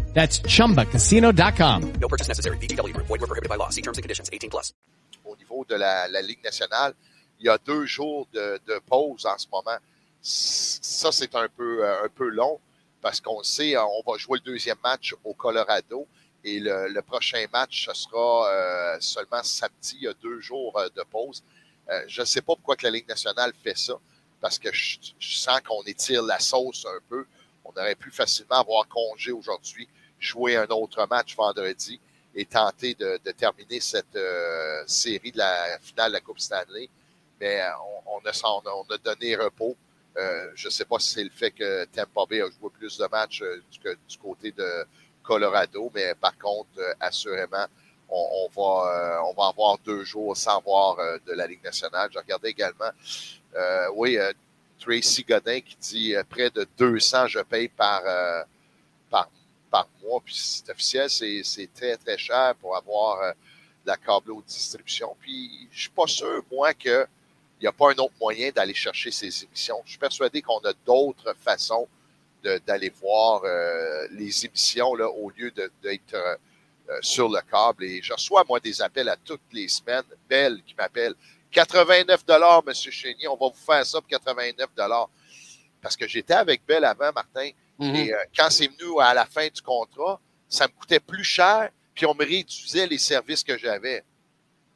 Speaker 5: That's chumbacasino.com.
Speaker 6: No purchase necessary. BGW. Void were prohibited by law. See terms and conditions 18
Speaker 4: Au niveau de la, la, Ligue nationale, il y a deux jours de, de, pause en ce moment. ça, c'est un peu, euh, un peu long parce qu'on sait, on va jouer le deuxième match au Colorado et le, le prochain match, ce sera euh, seulement samedi. Il y a deux jours euh, de pause. Euh, je ne sais pas pourquoi que la Ligue nationale fait ça parce que je, je sens qu'on étire la sauce un peu. On aurait pu facilement avoir congé aujourd'hui, jouer un autre match vendredi et tenter de, terminer cette euh, série de la finale de la Coupe Stanley. Mais on, on, a, on a donné repos. Euh, je ne sais pas si c'est le fait que Tampa Bay a joué plus de matchs euh, du côté de Colorado, mais par contre, euh, assurément, on, on va, euh, on va avoir deux jours sans voir euh, de la Ligue nationale. Je regardais également, oui, Tracy Godin qui dit près de 200 je paye par, par, mois. Puis c'est officiel, c'est très, très cher pour avoir la câble distribution. Puis je suis pas sûr, moi, que il n'y a pas un autre moyen d'aller chercher ces émissions. Je suis persuadé qu'on a d'autres façons d'aller voir euh, les émissions là, au lieu d'être euh, euh, sur le câble. Et je reçois, moi, des appels à toutes les semaines. Belle qui m'appelle. 89 dollars, Monsieur Chénier, on va vous faire ça pour 89 dollars. Parce que j'étais avec Belle avant, Martin, mm -hmm. et euh, quand c'est venu à la fin du contrat, ça me coûtait plus cher, puis on me réutilisait les services que j'avais.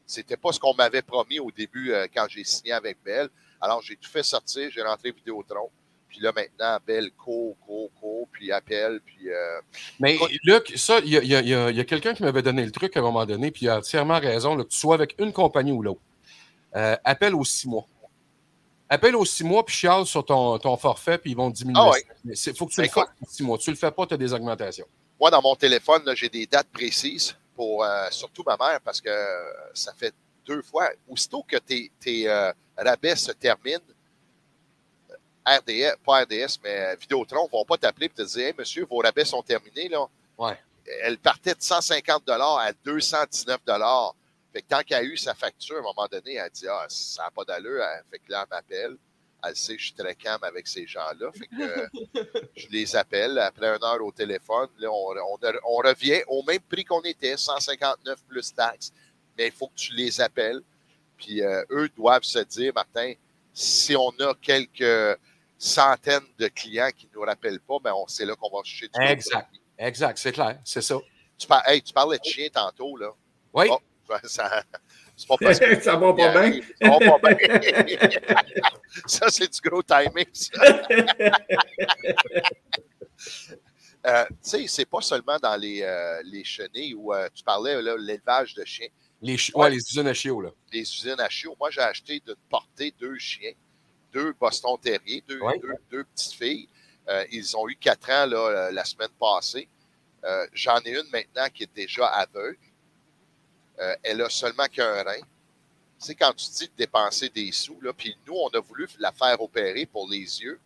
Speaker 4: C'était pas ce qu'on m'avait promis au début euh, quand j'ai signé avec Bell. Alors, j'ai tout fait sortir, j'ai rentré Vidéotron. Puis là, maintenant, Bell court, court, court, puis appelle, puis... Euh...
Speaker 2: Mais Luc, ça, il y a, quelqu'un qui m'avait donné le truc à un moment donné, puis il a entièrement raison, là, que tu sois avec une compagnie ou l'autre. Appelle aux six mois. Appelle aux six mois, puis chiale sur ton, ton forfait, puis ils vont diminuer.
Speaker 4: Ah ouais.
Speaker 2: Il faut que tu le fasses six mois. Tu le fais pas, tu as des augmentations.
Speaker 4: Moi, dans mon téléphone, j'ai des dates précises pour euh, surtout ma mère parce que euh, ça fait deux fois. Aussitôt que tes, tes euh, rabais se terminent, RDS, pas RDS, mais Vidéotron vont pas t'appeler et te dire Hey, monsieur, vos rabais sont terminés. Là.
Speaker 2: Ouais.
Speaker 4: Elle partait de 150 à 219 Fait que tant qu'elle a eu sa facture, à un moment donné, elle dit Ah, ça n'a pas d'allure. Fait que là, elle m'appelle. Elle sait que je suis très calme avec ces gens-là. Fait que je les appelle après une heure au téléphone. Là, on, on, on revient au même prix qu'on était, 159 plus taxes. Mais il faut que tu les appelles. Puis euh, eux doivent se dire, Martin, si on a quelques centaines de clients qui ne nous rappellent pas, ben on c'est là qu'on va chercher du
Speaker 2: Exact. Exact, c'est clair, c'est ça.
Speaker 4: Tu, par, hey, tu parlais de chien tantôt, là.
Speaker 2: Oui.
Speaker 4: Oh, ça, pas
Speaker 7: que ça va pas bien.
Speaker 4: Ça va pas bien. ça, c'est du gros timing, euh, tu sais, c'est pas seulement dans les, euh, les chenilles où euh, tu parlais, l'élevage de chiens.
Speaker 2: Les, ouais, les usines à chiots, là.
Speaker 4: Les usines à chiots. Moi, j'ai acheté d'une portée deux chiens, deux Boston Terriers, deux,
Speaker 2: ouais.
Speaker 4: deux, deux, petites filles. Euh, ils ont eu quatre ans là, la semaine passée. J'en ai une maintenant qui est déjà aveugle. Euh, elle a seulement qu'un rein. Tu sais, quand tu dis de dépenser des sous, là, puis nous, on a voulu la faire opérer pour les yeux,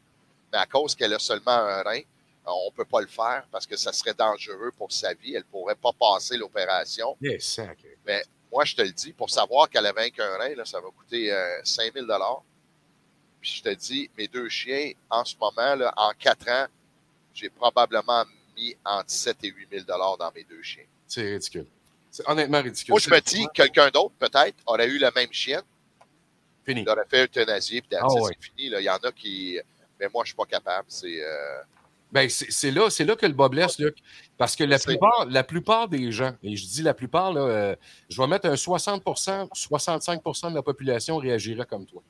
Speaker 4: mais à cause qu'elle a seulement un rein, on ne peut pas le faire parce que ça serait dangereux pour sa vie. Elle ne pourrait pas passer l'opération.
Speaker 2: Yes,
Speaker 4: mais moi, je te le dis, pour savoir qu'elle avait qu'un rein, là, ça va coûter euh, 5 000 Puis je te dis, mes deux chiens, en ce moment, là, en quatre ans, j'ai probablement mis entre 7 et 8 000 dans mes deux chiens.
Speaker 2: C'est ridicule. C'est honnêtement ridicule.
Speaker 4: Moi, je me dis, quelqu'un d'autre, peut-être, aurait eu la même chienne.
Speaker 2: Fini.
Speaker 4: Il aurait fait euthanasier, puis
Speaker 2: Ah
Speaker 4: c'est fini. Là. Il y en a qui. Mais moi, je ne suis pas capable. C'est. Euh...
Speaker 2: Ben, c'est là, là que le bas blesse, Luc. Parce que la plupart, la plupart des gens, et je dis la plupart, là, euh, je vais mettre un 60% 65% de la population réagirait comme toi.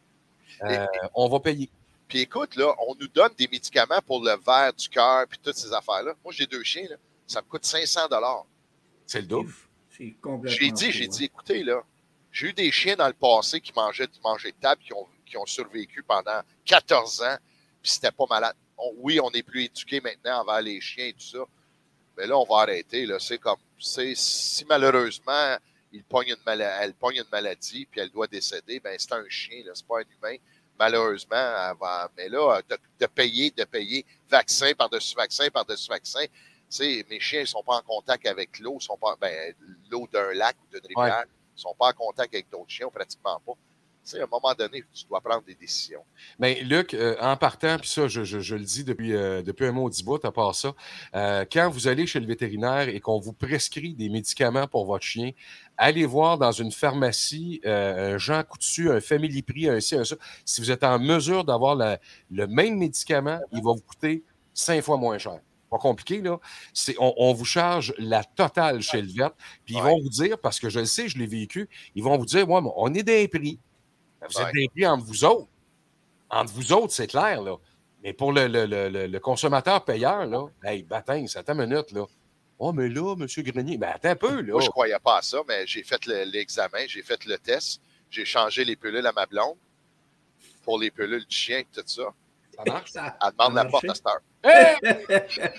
Speaker 2: Euh, on va payer.
Speaker 4: Puis écoute, là, on nous donne des médicaments pour le verre du cœur puis toutes ces affaires-là. Moi, j'ai deux chiens, là. ça me coûte 500
Speaker 2: C'est le double.
Speaker 4: J'ai dit, j'ai dit, écoutez, là, j'ai eu des chiens dans le passé qui mangeaient du manger de table, qui ont, qui ont survécu pendant 14 ans, puis c'était pas malade. On, oui, on est plus éduqué maintenant envers les chiens et tout ça, mais là, on va arrêter. Là. C'est comme, c'est, si malheureusement, il pogne une maladie, elle pogne une maladie, puis elle doit décéder, ben c'est un chien, là, c'est pas un humain. Malheureusement, elle va, mais là, de, de payer, de payer vaccin par-dessus vaccin par-dessus vaccin, sais, mes chiens ne sont pas en contact avec l'eau, sont pas ben, l'eau d'un lac ou d'une rivière,
Speaker 2: Ouais.
Speaker 4: ils sont pas en contact avec d'autres chiens, pratiquement pas. Tu sais, à un moment donné, tu dois prendre des décisions.
Speaker 2: Mais Luc, euh, en partant, puis ça, je, je- je le dis depuis, euh, depuis un maudit bout, à part ça, euh, quand vous allez chez le vétérinaire et qu'on vous prescrit des médicaments pour votre chien, allez voir dans une pharmacie un Jean Coutu, un Family Prix, un ci, un ça. Si vous êtes en mesure d'avoir le même médicament, il va vous coûter cinq fois moins cher. Pas compliqué, là. C'est, on, on vous charge la totale chez le vet, puis ils vont vous dire, parce que je le sais, je l'ai vécu, ils vont vous dire, ouais, mais on est des prix. Vous êtes
Speaker 4: Ouais.
Speaker 2: des prix entre vous autres. Entre vous autres, c'est clair, là. Mais pour le, le- le- le- consommateur payeur, là, hey, bâtin, ça une minute, là. Oh, mais là, M. Grenier, ben attends un peu, là.
Speaker 4: Moi, je ne croyais pas à ça, mais j'ai fait le- l'examen, j'ai fait le test, j'ai changé les pilules à ma blonde pour les pilules du chien et tout ça.
Speaker 2: Ça marche?
Speaker 7: Ça-
Speaker 4: Elle demande la porte à cette heure.
Speaker 2: Hey!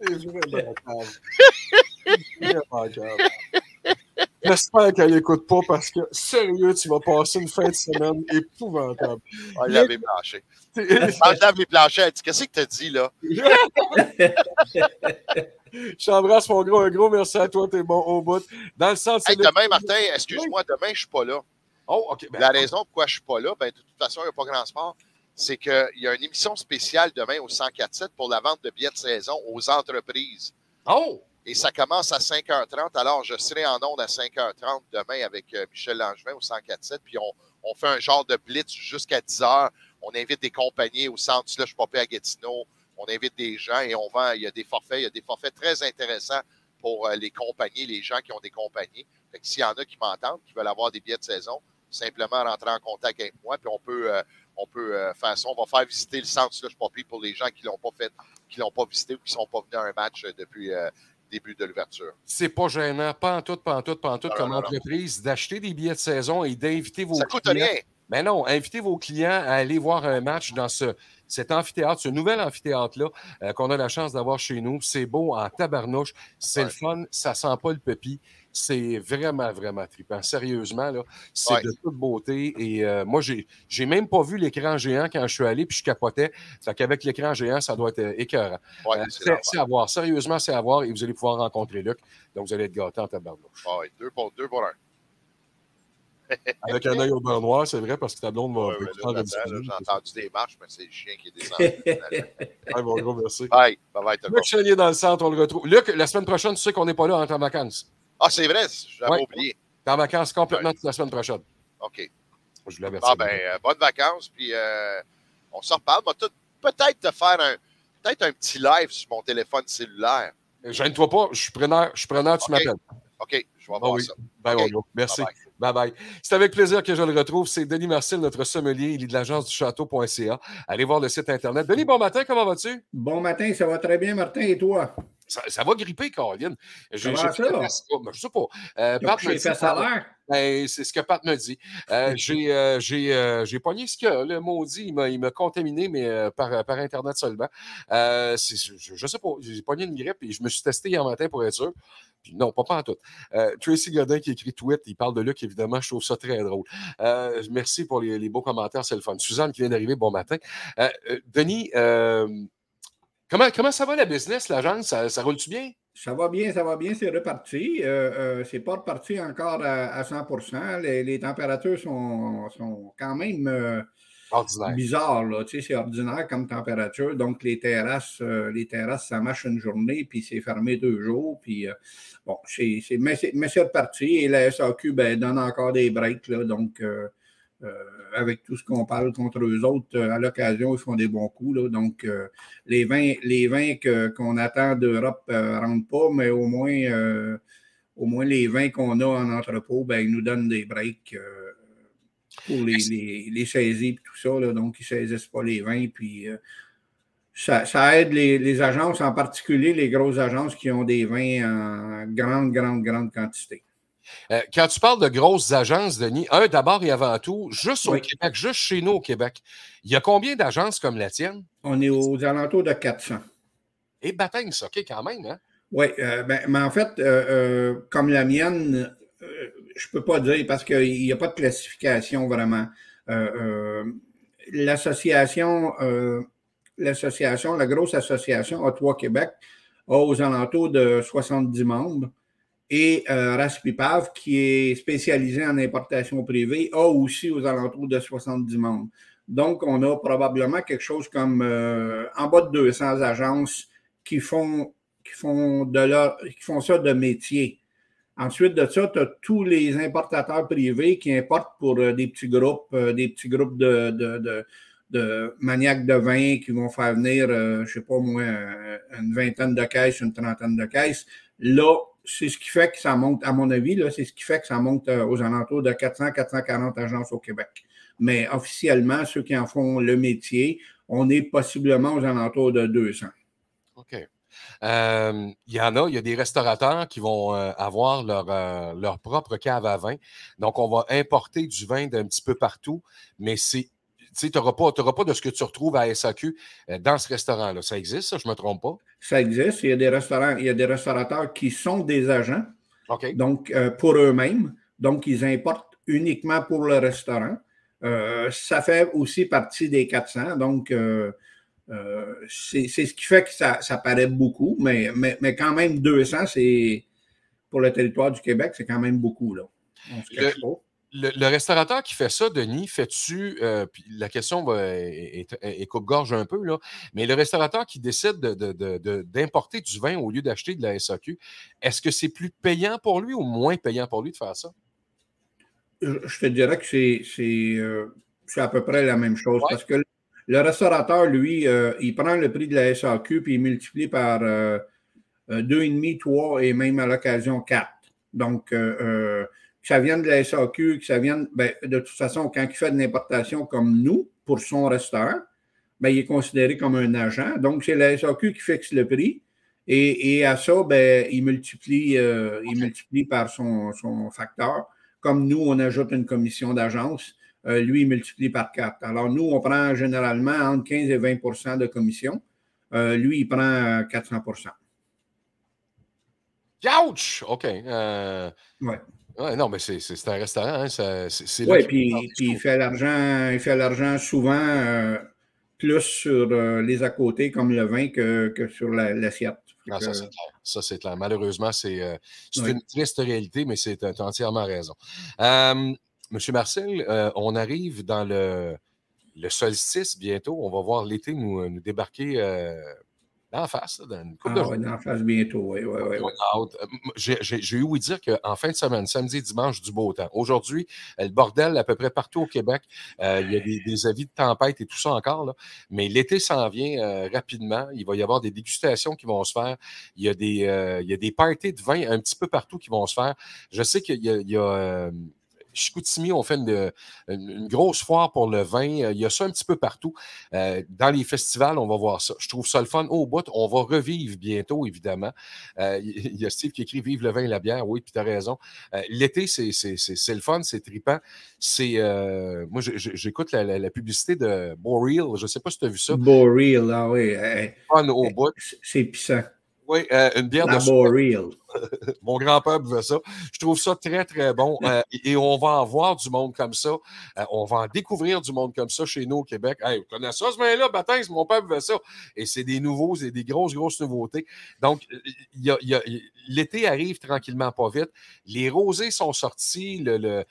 Speaker 2: C'est vraiment grave. C'est vraiment grave. J'espère qu'elle n'écoute pas parce que, sérieux, tu vas passer une fin de semaine épouvantable.
Speaker 4: Elle l'avait planché. Quand je planchers, elle dit Qu'est-ce que tu as dit là?
Speaker 2: Je t'embrasse, mon gros. Un gros merci à toi. T'es bon au bout. Dans le sens.
Speaker 4: Hey, Demain matin, excuse-moi, demain, je ne suis pas là.
Speaker 2: Oh, OK. ben,
Speaker 4: La raison pourquoi je ne suis pas là, ben, de toute façon, il n'y a pas grand sport. C'est qu'il y a une émission spéciale demain au 104.7 pour la vente de billets de saison aux entreprises.
Speaker 2: Oh!
Speaker 4: Et ça commence à 5h30. Alors, je serai en onde à 5h30 demain avec euh, Michel Langevin au 104.7. Puis, on, on fait un genre de blitz jusqu'à 10h. On invite des compagnies au centre Slush Popé à Gatineau. On invite des gens et on vend. Il y a des forfaits. Il y a des forfaits très intéressants pour euh, les compagnies, les gens qui ont des compagnies. Fait que s'il y en a qui m'entendent, qui veulent avoir des billets de saison, simplement rentrer en contact avec moi. Puis, on peut, euh, on peut euh, faire ça. On va faire visiter le centre Slush Popé pour les gens qui ne l'ont pas fait, qui l'ont pas visité ou qui ne sont pas venus à un match euh, depuis le début de l'ouverture.
Speaker 2: C'est pas gênant, pas en tout, pas en tout, pas en tout, comme
Speaker 4: non,
Speaker 2: entreprise, d'acheter des billets de saison et d'inviter vos
Speaker 4: Ça coûte
Speaker 2: clients.
Speaker 4: rien.
Speaker 2: Mais non, invitez vos clients à aller voir un match dans ce, cet amphithéâtre, ce nouvel amphithéâtre-là euh, qu'on a la chance d'avoir chez nous. C'est beau en tabarnouche, c'est
Speaker 4: Ouais.
Speaker 2: le fun, ça sent pas le pépi. C'est vraiment, vraiment trippant. Sérieusement, là, c'est
Speaker 4: Ouais.
Speaker 2: de toute beauté. Et euh, moi, j'ai, j'ai même pas vu l'écran géant quand je suis allé, puis je capotais. Fait qu'avec l'écran géant, ça doit être euh, écœurant.
Speaker 4: Ouais,
Speaker 2: Euh,
Speaker 4: c'est
Speaker 2: à voir. Sérieusement, c'est à voir. Et vous allez pouvoir rencontrer Luc. Donc, vous allez être gâtés en tabarnouche.
Speaker 4: Ouais, deux pour deux pour un.
Speaker 2: Avec un œil au beurre noir, c'est vrai, parce que ta blonde va
Speaker 4: J'ai entendu des marches, mais c'est le chien qui est descendu.
Speaker 2: Ouais, gros, merci.
Speaker 4: bye, bye bye.
Speaker 2: Luc Chenier dans le centre, on le retrouve. Luc, la semaine prochaine, tu sais qu'on n'est pas là en temps de vacances.
Speaker 4: Ah, c'est vrai, j'avais
Speaker 2: Ouais.
Speaker 4: oublié.
Speaker 2: T'es en vacances complètement toute la semaine prochaine.
Speaker 4: OK.
Speaker 2: Je l'avais
Speaker 4: Ah, ben, euh, bonnes vacances, puis euh, on s'en reparle. Peut-être te faire un, peut-être un petit live sur mon téléphone cellulaire.
Speaker 2: Gêne-toi pas, je suis preneur, je suis preneur, tu m'appelles.
Speaker 4: OK, je vais
Speaker 2: Ah
Speaker 4: voir
Speaker 2: oui.
Speaker 4: ça.
Speaker 2: Bye, mon gros. Merci.
Speaker 4: Bye-bye.
Speaker 2: Bye bye. C'est avec plaisir que je le retrouve. C'est Denis Marcel, notre sommelier. Il est de l'agence du château.ca. Allez voir le site Internet. Denis, bon matin, comment vas-tu?
Speaker 7: Bon matin, ça va très bien, Martin, et toi?
Speaker 2: Ça, ça va gripper, Caroline. Ben, Je sais pas. Euh, Pat dit-? Ben, c'est ce que Pat me dit. Euh, j'ai, euh, j'ai, euh, j'ai pogné ce que le maudit, il m'a, il m'a contaminé, mais par, par Internet seulement. C'est- je, je sais pas, j'ai pogné une grippe et je me suis testé hier matin pour être sûr. Puis non, pas, pas en tout. Tracy Godin qui écrit tweet, il parle de Luc, évidemment, je trouve ça très drôle. Merci pour les, les beaux commentaires, c'est le fun. Suzanne qui vient d'arriver, bon matin. Denis, comment, comment ça va la business, l'agence? Ça, ça roule-tu bien?
Speaker 7: Ça va bien, ça va bien, c'est reparti. Euh, euh, c'est pas reparti encore à, à 100 les, les températures sont, sont quand même euh,
Speaker 2: Ordinaire.
Speaker 7: bizarres. Là. Tu sais, c'est ordinaire comme température. Donc, les terrasses, les terrasses, ça marche une journée, puis c'est fermé deux jours. Puis, bon, c'est, mais, c'est, reparti. Et la SAQ ben, donne encore des breaks. Là, donc, avec tout ce qu'on parle contre eux autres, euh, à l'occasion, ils font des bons coups. Là, donc, euh, les vins, les vins qu'on attend d'Europe ne rentrent pas, mais au moins, euh, au moins les vins qu'on a en entrepôt, ben, ils nous donnent des breaks euh, pour les, les, les saisies et tout ça. là. donc, ils ne saisissent pas les vins. Puis, euh, ça, ça aide les, les agences, en particulier les grosses agences qui ont des vins en grande, grande, grande quantité.
Speaker 2: Euh, quand tu parles de grosses agences, Denis, un, d'abord et avant tout, juste au. Québec, juste chez nous au Québec, il y a combien d'agences comme la tienne?
Speaker 7: On est aux alentours de 400.
Speaker 2: Et baptême, ça, OK, quand même, hein?
Speaker 7: Oui, euh, ben, mais en fait, euh, comme la mienne, je peux pas dire parce qu'il n'y a pas de classification vraiment. L'association, l'association, la grosse association A3 Québec a aux alentours de 70 membres. Et euh, Raspipav, qui est spécialisé en importation privée, a aussi aux alentours de 70 membres. Donc, on a probablement quelque chose comme euh, en bas de 200 agences qui font, qui font, de leur, qui font ça de métier. Ensuite de ça, tu as tous les importateurs privés qui importent pour euh, des petits groupes, euh, des petits groupes de, de, de, de, maniaques de vin qui vont faire venir, euh, je sais pas moi, une vingtaine de caisses, une trentaine de caisses. Là, c'est ce qui fait que ça monte, à mon avis, c'est ce qui fait que ça monte aux alentours de 400-440 agences au Québec. Mais officiellement, ceux qui en font le métier, on est possiblement aux alentours de 200.
Speaker 2: OK. Euh, il y en a, il y a des restaurateurs qui vont euh, avoir leur, euh, leur propre cave à vin. Donc, on va importer du vin d'un petit peu partout, mais c'est tu n'auras pas, pas de ce que tu retrouves à SAQ dans ce restaurant-là. Ça existe, ça, je ne me trompe pas?
Speaker 7: Ça existe. Il y a des restaurants, il y a des restaurateurs qui sont des agents. Donc, pour eux-mêmes. Donc, ils importent uniquement pour le restaurant. ça fait aussi partie des 400. Donc, euh, c'est ce qui fait que ça, paraît beaucoup, mais, mais, quand même 200, c'est pour le territoire du Québec, c'est quand même beaucoup. Là.
Speaker 2: le, restaurateur qui fait ça, Denis, fais-tu, euh, la question est, coupe-gorge un peu, là, mais le restaurateur qui décide d'importer du vin au lieu d'acheter de la SAQ, est-ce que c'est plus payant pour lui ou moins payant pour lui de faire ça?
Speaker 7: Je te dirais que c'est euh, à peu près la même chose parce que le restaurateur, lui, euh, il prend le prix de la SAQ puis il multiplie par euh, euh, deux et demi, trois et même à l'occasion quatre. Donc, que ça vienne de la SAQ, que ça vienne, ben, de toute façon, quand il fait de l'importation comme nous pour son restaurant, ben, il est considéré comme un agent. Donc, c'est la SAQ qui fixe le prix. Et, à ça, ben, il, multiplie, il multiplie par son, son facteur. Comme nous, on ajoute une commission d'agence. Euh, lui, il multiplie par 4. Alors, nous, on prend généralement entre 15 et 20% de commission. Euh, lui, il prend 400%
Speaker 2: Ouch! OK. Euh,
Speaker 7: oui.
Speaker 2: Ouais, non, mais c'est un restaurant. Hein,
Speaker 7: oui, puis, il fait l'argent, il fait l'argent souvent plus sur les à côté, comme le vin, que, que sur l'assiette.
Speaker 2: Ah, ça, c'est clair. Malheureusement, c'est une triste réalité, mais c'est entièrement raison. Monsieur Marcel, euh, on arrive dans le, solstice bientôt. On va voir l'été nous, euh, débarquer euh, en face, dans une
Speaker 7: couple ah, de en face bientôt, oui, oui, oui.
Speaker 2: J'ai eu ouï dire qu'en fin de semaine, samedi, dimanche, du beau temps. Aujourd'hui, le bordel à peu près partout au Québec. il y a des, avis de tempête et tout ça encore, mais l'été s'en vient rapidement. Il va y avoir des dégustations qui vont se faire. Il y a des, il y a des parties de vin un petit peu partout qui vont se faire. Je sais qu'il y a Chicoutimi, on fait une, grosse foire pour le vin. Il y a ça un petit peu partout. Euh, dans les festivals, on va voir ça. Je trouve ça le fun au bout. On va revivre bientôt, évidemment. Euh, il y a Steve qui écrit Vive le vin et la bière. Oui, puis tu as raison. Euh, l'été, c'est le fun, c'est trippant. C'est. moi, j'écoute la, publicité de Boreal. Je ne sais pas si tu as vu ça.
Speaker 7: Boreal, ah oui.
Speaker 2: Fun au bout.
Speaker 7: C'est puissant.
Speaker 2: Oui, euh, une bière de
Speaker 7: Boreal.
Speaker 2: Mon grand-père buvait ça. Je trouve ça très, très bon. Euh, et on va en voir du monde comme ça. Euh, on va en découvrir du monde comme ça chez nous au Québec. Hey, vous connaissez ça, ce vin-là? Baptiste, mon père buvait ça. Et c'est des nouveaux, c'est des grosses, grosses nouveautés. Donc, l'été arrive tranquillement, pas vite. Les rosés sont sortis. Le, le,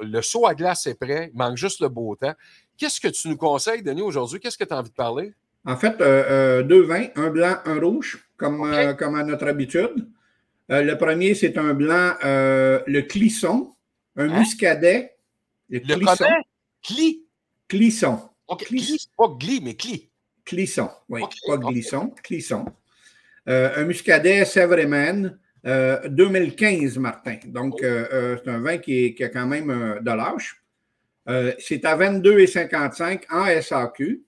Speaker 2: le saut à glace est prêt. Il manque juste le beau temps. Qu'est-ce que tu nous conseilles, Denis, aujourd'hui? Qu'est-ce que tu as envie de parler?
Speaker 7: En fait, euh, euh, deux vins, un blanc, un rouge, comme, euh, comme à notre habitude. le premier, c'est un blanc, le Clisson, un hein? muscadet.
Speaker 2: Le, Clisson. Cli?
Speaker 7: Clisson.
Speaker 2: Pas gli, mais cli.
Speaker 7: Clisson, oui, pas glisson, Clisson. un muscadet Sèvres-Maine, 2015, Martin. Donc, oh. c'est un vin qui, qui, a quand même de l'âge. c'est à 22,55 en SAQ.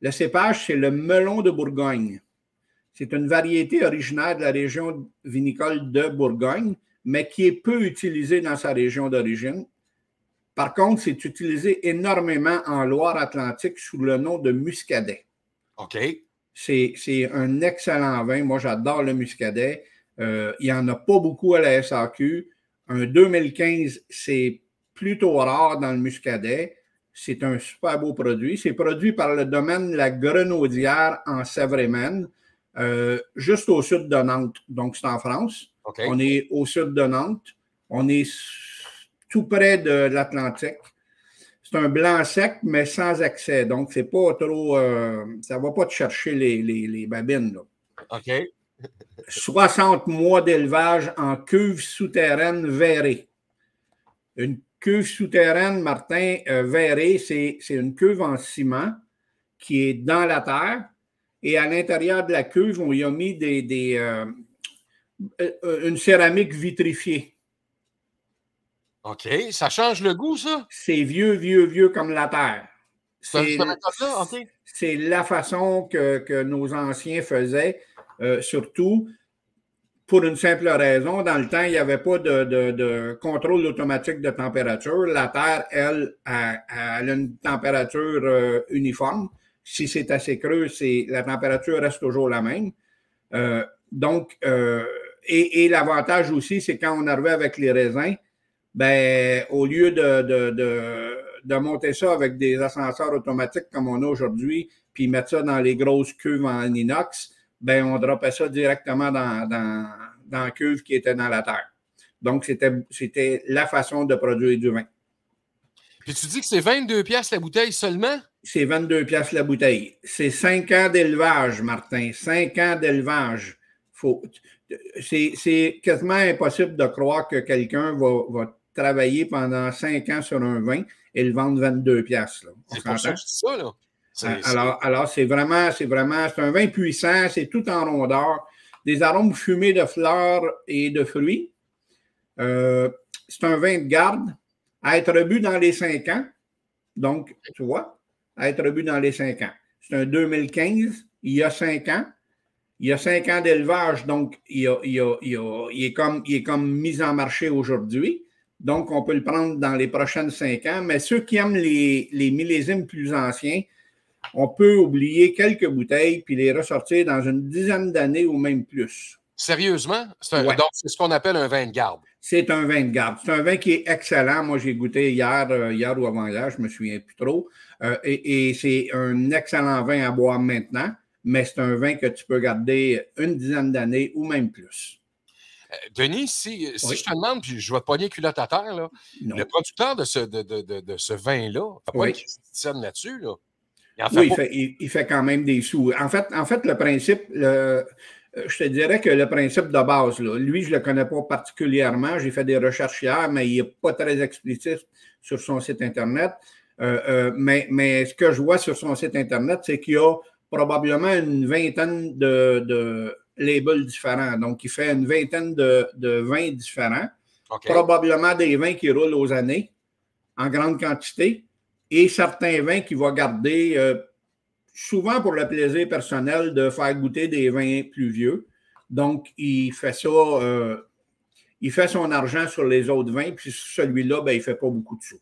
Speaker 7: Le cépage, c'est le melon de Bourgogne. C'est une variété originaire de la région vinicole de Bourgogne, mais qui est peu utilisée dans sa région d'origine. Par contre, c'est utilisé énormément en Loire-Atlantique sous le nom de muscadet.
Speaker 2: OK.
Speaker 7: C'est un excellent vin. Moi, j'adore le muscadet. Euh, il n'y en a pas beaucoup à la SAQ. Un 2015, c'est plutôt rare dans le muscadet. C'est un super beau produit. C'est produit par le domaine La Grenaudière en Sèvres-et-Maine, euh, juste au sud de Nantes. Donc, c'est en France. On est au sud de Nantes. On est tout près de l'Atlantique. C'est un blanc sec, mais sans accès. Donc, c'est pas trop. euh, ça ne va pas te chercher les, les, les babines. là.
Speaker 2: OK.
Speaker 7: 60 mois d'élevage en cuve souterraine verrée. Une cuve souterraine, Martin, euh, verrée, c'est une cuve en ciment qui est dans la terre. Et à l'intérieur de la cuve, on y a mis des, des, euh, euh, une céramique vitrifiée.
Speaker 2: OK. Ça change le goût, ça?
Speaker 7: C'est vieux, vieux, vieux comme la terre.
Speaker 2: C'est
Speaker 7: la façon que, que nos anciens faisaient, euh, surtout pour une simple raison. Dans le temps, il n'y avait pas de, de- de contrôle automatique de température. La Terre, elle, a, a une température euh, uniforme. Si c'est assez creux, c'est, la température reste toujours la même. Euh, donc, euh, et, l'avantage aussi, c'est quand on arrivait avec les raisins, ben, au lieu de, de, de, monter ça avec des ascenseurs automatiques comme on a aujourd'hui, puis mettre ça dans les grosses cuves en inox, ben, on droppait ça directement dans, dans, dans la cuve qui était dans la terre. Donc, c'était, c'était la façon de produire du vin.
Speaker 2: Puis tu dis que c'est 22 pièces la bouteille seulement?
Speaker 7: C'est 22 pièces la bouteille. C'est 5 ans d'élevage, Martin. 5 ans d'élevage. Faut, c'est, c'est quasiment impossible de croire que quelqu'un va, va travailler pendant 5 ans sur un vin et le vendre 22 pièces.
Speaker 2: C'est pour ça
Speaker 7: s'entend?
Speaker 2: que je dis ça, là. C'est- c'est-
Speaker 7: Alors, alors c'est vraiment, c'est vraiment, c'est un vin puissant, c'est tout en rondeur, des arômes fumés de fleurs et de fruits. Euh, c'est un vin de garde à être bu dans les cinq ans. Donc, tu vois, à être bu dans les cinq ans. C'est un 2015, il y a cinq ans. Il y a cinq ans d'élevage, donc il, y a- il y a- il y a- il est comme, il est comme mis en marché aujourd'hui. Donc, on peut le prendre dans les prochaines cinq ans. Mais ceux qui aiment les, les millésimes plus anciens, on peut oublier quelques bouteilles puis les ressortir dans une dizaine d'années ou même plus.
Speaker 2: Sérieusement? C'est un-
Speaker 7: Ouais.
Speaker 2: Donc, c'est ce qu'on appelle un vin de garde.
Speaker 7: C'est un vin de garde. C'est un vin qui est excellent. Moi, j'ai goûté hier, euh, hier ou avant-hier, je ne me souviens plus trop. Euh, et et c'est un excellent vin à boire maintenant, mais c'est un vin que tu peux garder une dizaine d'années ou même plus.
Speaker 2: Euh, Denis, si, si
Speaker 7: Oui.
Speaker 2: je te demande, puis je vais te pogner culotte à terre, là, le producteur de ce, de, de- de- ce vin-là, il pas
Speaker 7: Oui.
Speaker 2: une christiane là-dessus, là. Il en fait
Speaker 7: Oui, il
Speaker 2: pas-
Speaker 7: fait, il- il fait quand même des sous. En fait, en fait le principe, le- euh, je te dirais que le principe de base, là, lui, je ne le connais pas particulièrement. J'ai fait des recherches hier, mais il n'est pas très explicite sur son site Internet. Euh, euh, mais, mais ce que je vois sur son site Internet, c'est qu'il y a probablement une vingtaine de, de labels différents. Donc, il fait une vingtaine de, de vins différents probablement des vins qui roulent aux années en grande quantité et certains vins qu'il va garder euh, souvent pour le plaisir personnel de faire goûter des vins plus vieux. Donc, il fait ça, euh, il fait son argent sur les autres vins, puis celui-là, ben, il ne fait pas beaucoup de sous.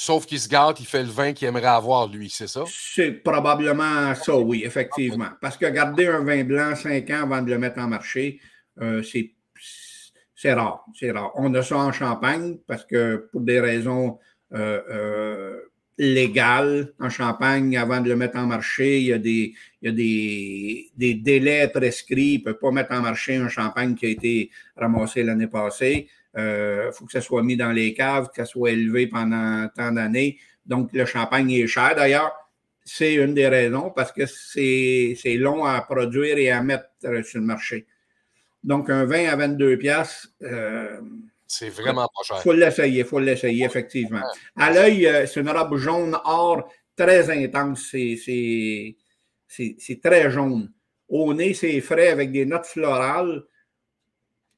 Speaker 2: Sauf qu'il se gâte, il fait le vin qu'il aimerait avoir, lui, c'est ça?
Speaker 7: C'est probablement ça, oui, effectivement. Parce que garder un vin blanc cinq ans avant de le mettre en marché, euh, c'est rare. C'est rare. On a ça en Champagne parce que pour des raisons euh, euh, légales, en Champagne, avant de le mettre en marché, il y a des, il y a des, des délais prescrits. Il ne peut pas mettre en marché un champagne qui a été ramassé l'année passée. Il faut que ça soit mis dans les caves, que ça soit élevé pendant tant d'années. Donc, le champagne est cher. D'ailleurs, c'est une des raisons parce que c'est long à produire et à mettre euh, sur le marché. Donc, un vin à 22 piastres, euh,
Speaker 2: C'est vraiment pas
Speaker 7: il
Speaker 2: cher.
Speaker 7: faut l'essayer, il faut l'essayer, effectivement. À l'œil, euh, c'est une robe jaune or très intense. C'est très jaune. Au nez, c'est frais avec des notes florales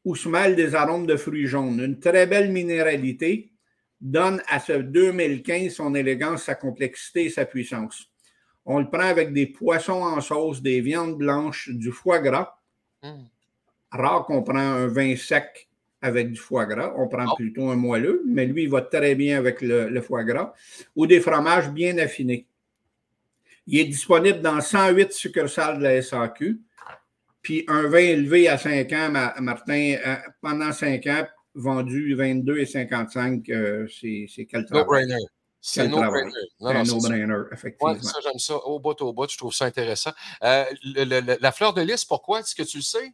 Speaker 7: où se mêlent des arômes de fruits jaunes. Une très belle minéralité donne à ce 2015 son élégance, sa complexité et sa puissance. On le prend avec des poissons en sauce, des viandes blanches, du foie gras.
Speaker 2: Hum.
Speaker 7: Rare qu'on prend un vin sec avec du foie gras. On prend
Speaker 2: Oh.
Speaker 7: plutôt un moelleux, mais lui, il va très bien avec le, le foie gras. Ou des fromages bien affinés. Il est disponible dans 108 succursales de la SAQ. Puis un vin élevé à 5 ans, Ma- Martin, euh, pendant 5 ans, vendu 22 et 55, euh, c'est quel travail?
Speaker 2: No-brainer. C'est no-brainer.
Speaker 7: un no-brainer,
Speaker 2: Ouais,
Speaker 7: effectivement.
Speaker 2: ça, j'aime ça. Au bout, au bout, je trouve ça intéressant. Euh, le- le- le- la fleur de lys, pourquoi? Est-ce que tu le sais?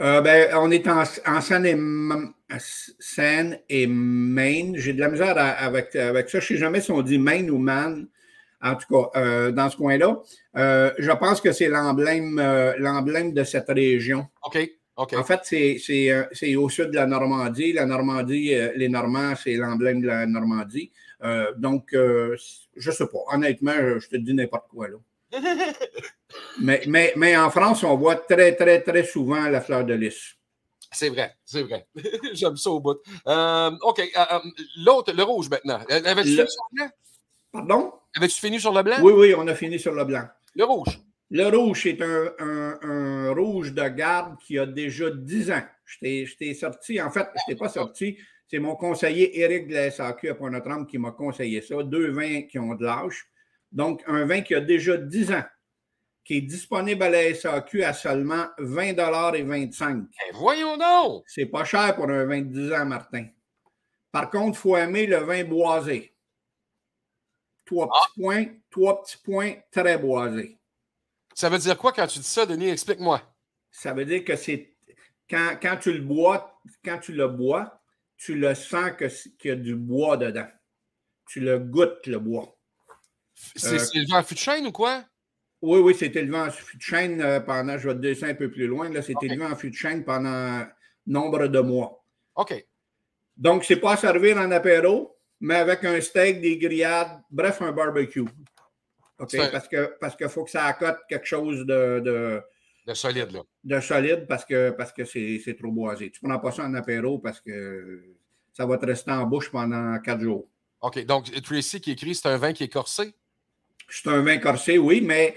Speaker 7: Euh, ben, on est en, en Seine, et, Seine et Maine. J'ai de la misère à- avec, avec ça. Je ne sais jamais si on dit Maine ou Man. En tout cas, euh, dans ce coin-là. Euh, je pense que c'est l'emblème euh, l'emblème de cette région.
Speaker 2: OK. OK.
Speaker 7: En fait, c'est- c'est c'est au sud de la Normandie. La Normandie, les Normands, c'est l'emblème de la Normandie. Donc, je ne sais pas. Honnêtement, je, je te dis n'importe quoi. Là. mais, mais, mais en France, on voit très, très, très souvent la fleur de lys.
Speaker 2: C'est vrai, c'est vrai. J'aime ça au bout. OK. L'autre, le rouge maintenant. Avais-tu
Speaker 7: Le- Pardon?
Speaker 2: Avais-tu fini sur le blanc?
Speaker 7: Oui, oui, on a fini sur le blanc.
Speaker 2: Le rouge.
Speaker 7: Le rouge, c'est un, un- un rouge de garde qui a déjà 10 ans. Je t'ai- je t'ai sorti, en fait, je ne t'ai pas sorti. C'est mon conseiller Éric de la SAQ à Pointe-Notre-Dame qui m'a conseillé ça. Deux vins qui ont de l'âge. Donc, un vin qui a déjà 10 ans, qui est disponible à la SAQ à seulement 20 et 25
Speaker 2: Ben, voyons donc!
Speaker 7: C'est pas cher pour un vin de 10 ans, Martin. Par contre, il faut aimer le vin boisé. Trois petits points, trois petits points très boisés.
Speaker 2: Ça veut dire quoi quand tu dis ça, Denis? Explique-moi.
Speaker 7: Ça veut dire que c'est quand, quand tu le bois, quand tu le bois, tu le sens que qu'il y a du bois dedans. Tu le goûtes, le bois.
Speaker 2: C'est
Speaker 7: Euh,
Speaker 2: le vent fût de chêne ou quoi?
Speaker 7: Oui, oui, c'est élevé en fût de chêne euh, pendant, je vais te descendre un peu plus loin, là, c'est élevé en fût de chêne pendant nombre de mois.
Speaker 2: OK.
Speaker 7: Donc, c'est pas à servir en apéro, mais avec un steak, des grillades, bref, un barbecue. OK? Parce que parce qu'il faut que ça accote quelque chose de, de,
Speaker 2: solide, là.
Speaker 7: de solide parce que parce que c'est trop boisé. Tu ne prends pas ça en apéro parce que ça va te rester en bouche pendant quatre jours.
Speaker 2: OK. Donc, Tracy qui écrit, c'est un vin qui est corsé?
Speaker 7: C'est un vin corsé, oui, mais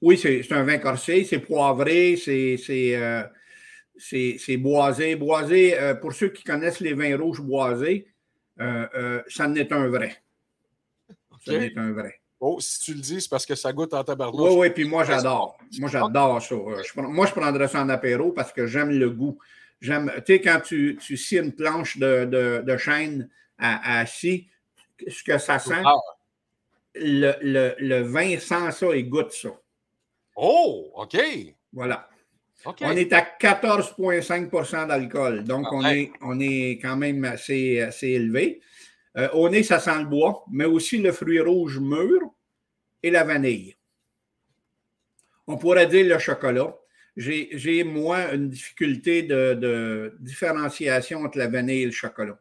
Speaker 7: oui, c'est un vin corsé, c'est poivré, c'est c'est, euh, boisé. Boisé, euh, pour ceux qui connaissent les vins rouges boisés, ça n'est un vrai. Ça n'est un vrai.
Speaker 2: Oh, si tu le dis, c'est parce que ça goûte en tabarnouche.
Speaker 7: Oui, oui, puis moi, j'adore. Moi, j'adore ça. Euh, je moi, je prendrais ça en apéro parce que j'aime le goût. J'aime, tu sais, quand tu, tu scies une planche de, de, de chêne à, à scie, ce que ça sent,
Speaker 2: Ah.
Speaker 7: le, le, le vin sent ça et goûte ça.
Speaker 2: Oh, OK.
Speaker 7: Voilà. On est à 14,5% d'alcool. Donc,
Speaker 2: Ah,
Speaker 7: on, est, on est quand même assez, assez élevé. Euh, au nez, ça sent le bois, mais aussi le fruit rouge mûr et la vanille. On pourrait dire le chocolat. J'ai, moi, une difficulté de, de différenciation entre la vanille et le chocolat.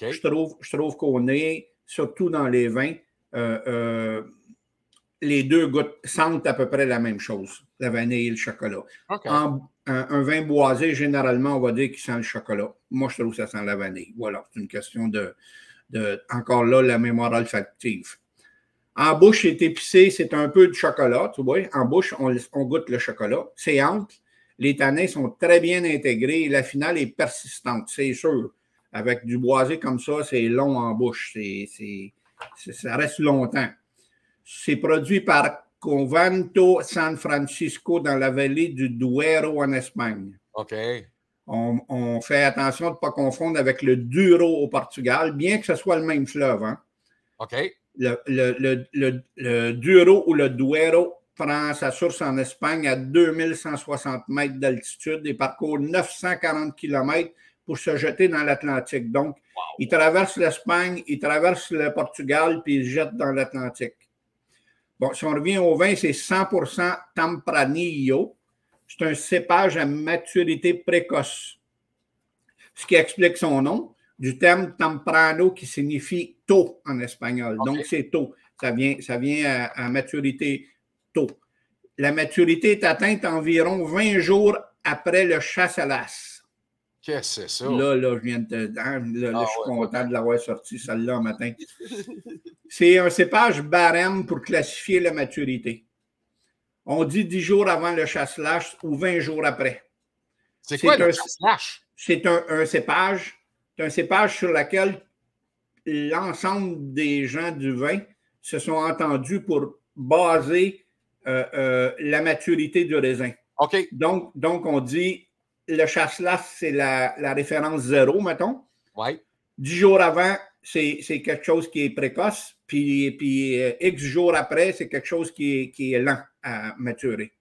Speaker 7: Je trouve, je trouve qu'au nez, surtout dans les vins, euh, euh, les deux goûtent, sentent à peu près la même chose, la vanille et le chocolat. En- un, un vin boisé, généralement, on va dire qu'il sent le chocolat. Moi, je trouve que ça sent la vanille. Voilà, c'est une question de, de- encore là, la mémoire olfactive. En bouche, c'est épicé, c'est un peu de chocolat, tu vois. En bouche, on, on goûte le chocolat. C'est ample. Les tanins sont très bien intégrés la finale est persistante, c'est sûr. Avec du boisé comme ça, c'est long en bouche. Ça reste longtemps. C'est produit par Covanto San Francisco dans la vallée du Duero en Espagne.
Speaker 2: OK.
Speaker 7: On, on fait attention de ne pas confondre avec le Douro au Portugal, bien que ce soit le même fleuve. hein.
Speaker 2: OK.
Speaker 7: Le, le, le, le- le Douro ou le Duero prend sa source en Espagne à 2160 mètres d'altitude et parcourt 940 km pour se jeter dans l'Atlantique. Donc, il traverse l'Espagne, il traverse le Portugal, puis il se jette dans l'Atlantique. Bon, si on revient au vin, c'est 100% Tempranillo. C'est un cépage à maturité précoce. Ce qui explique son nom, du terme temprano qui signifie tôt en espagnol. Donc, c'est tôt. Ça vient, ça vient à, à maturité tôt. La maturité est atteinte environ 20 jours après le chasse-à-l'as.
Speaker 2: Qu'est-ce que c'est ça?
Speaker 7: Là, là, je viens de te. là, là,
Speaker 2: Ah
Speaker 7: je suis
Speaker 2: ouais,
Speaker 7: content de l'avoir sorti, celle-là, matin. C'est un cépage barème pour classifier la maturité. On dit 10 jours avant le chasse-lâche ou 20 jours après.
Speaker 2: C'est quoi le
Speaker 7: un-
Speaker 2: slash?
Speaker 7: C'est un, un cépage, c'est un cépage sur lequel l'ensemble des gens du vin se sont entendus pour baser euh, euh, la maturité du raisin.
Speaker 2: OK.
Speaker 7: Donc, donc on dit le chasse-las, c'est la, la référence zéro, mettons.
Speaker 2: Ouais.
Speaker 7: Dix jours avant, c'est quelque chose qui est précoce, puis, puis euh, X jours après, c'est quelque chose qui est, qui est lent à maturer.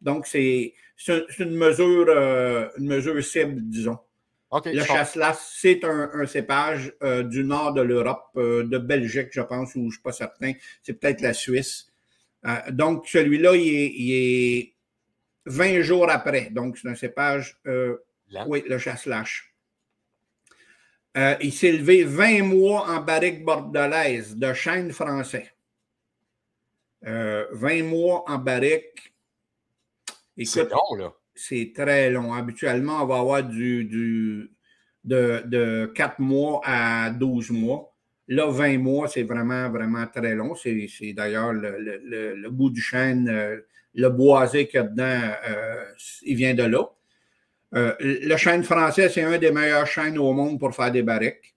Speaker 7: Donc, c'est une mesure, euh, une mesure cible, disons.
Speaker 2: OK.
Speaker 7: Le
Speaker 2: je comprends.
Speaker 7: chasselas, c'est un, un cépage euh, du nord de l'Europe, de Belgique, je pense, ou je ne suis pas certain. C'est peut-être la Suisse. Donc, celui-là, il est, il est 20 jours après. Donc, c'est un cépage, euh, oui, le chasse-lâche. Euh, il s'est levé 20 mois en barrique bordelaise de chêne français. Euh, 20 mois en barrique.
Speaker 2: C'est long, là.
Speaker 7: c'est très long. Habituellement, on va avoir du, du de, de 4 mois à 12 mois. Là, 20 mois, c'est vraiment, vraiment très long. C'est d'ailleurs le, le, le, le bout du chêne, euh, le boisé qu'il y a dedans, euh, il vient de là. Euh, le chêne français, c'est un des meilleurs chênes au monde pour faire des barriques.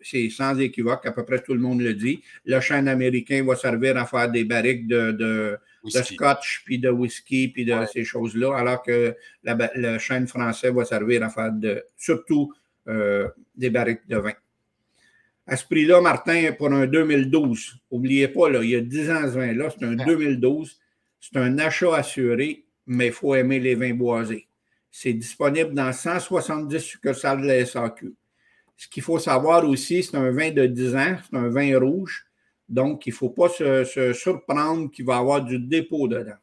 Speaker 7: C'est sans équivoque, à peu près tout le monde le dit. Le chêne américain va servir à faire des barriques de, de, de
Speaker 2: Whisky.
Speaker 7: scotch, puis de whisky, puis de
Speaker 2: Ouais.
Speaker 7: ces choses-là, alors que la le chêne français va servir à faire de, surtout euh, des barriques de vin. À ce prix-là, Martin, pour un 2012, n'oubliez pas, là, il y a 10 ans ce vin-là, c'est un
Speaker 2: Ah.
Speaker 7: 2012, c'est un achat assuré, mais il faut aimer les vins boisés. C'est disponible dans 170 succursales de la SAQ. Ce qu'il faut savoir aussi, c'est un vin de 10 ans, c'est un vin rouge, donc il ne faut pas se, se surprendre qu'il va y avoir du dépôt dedans.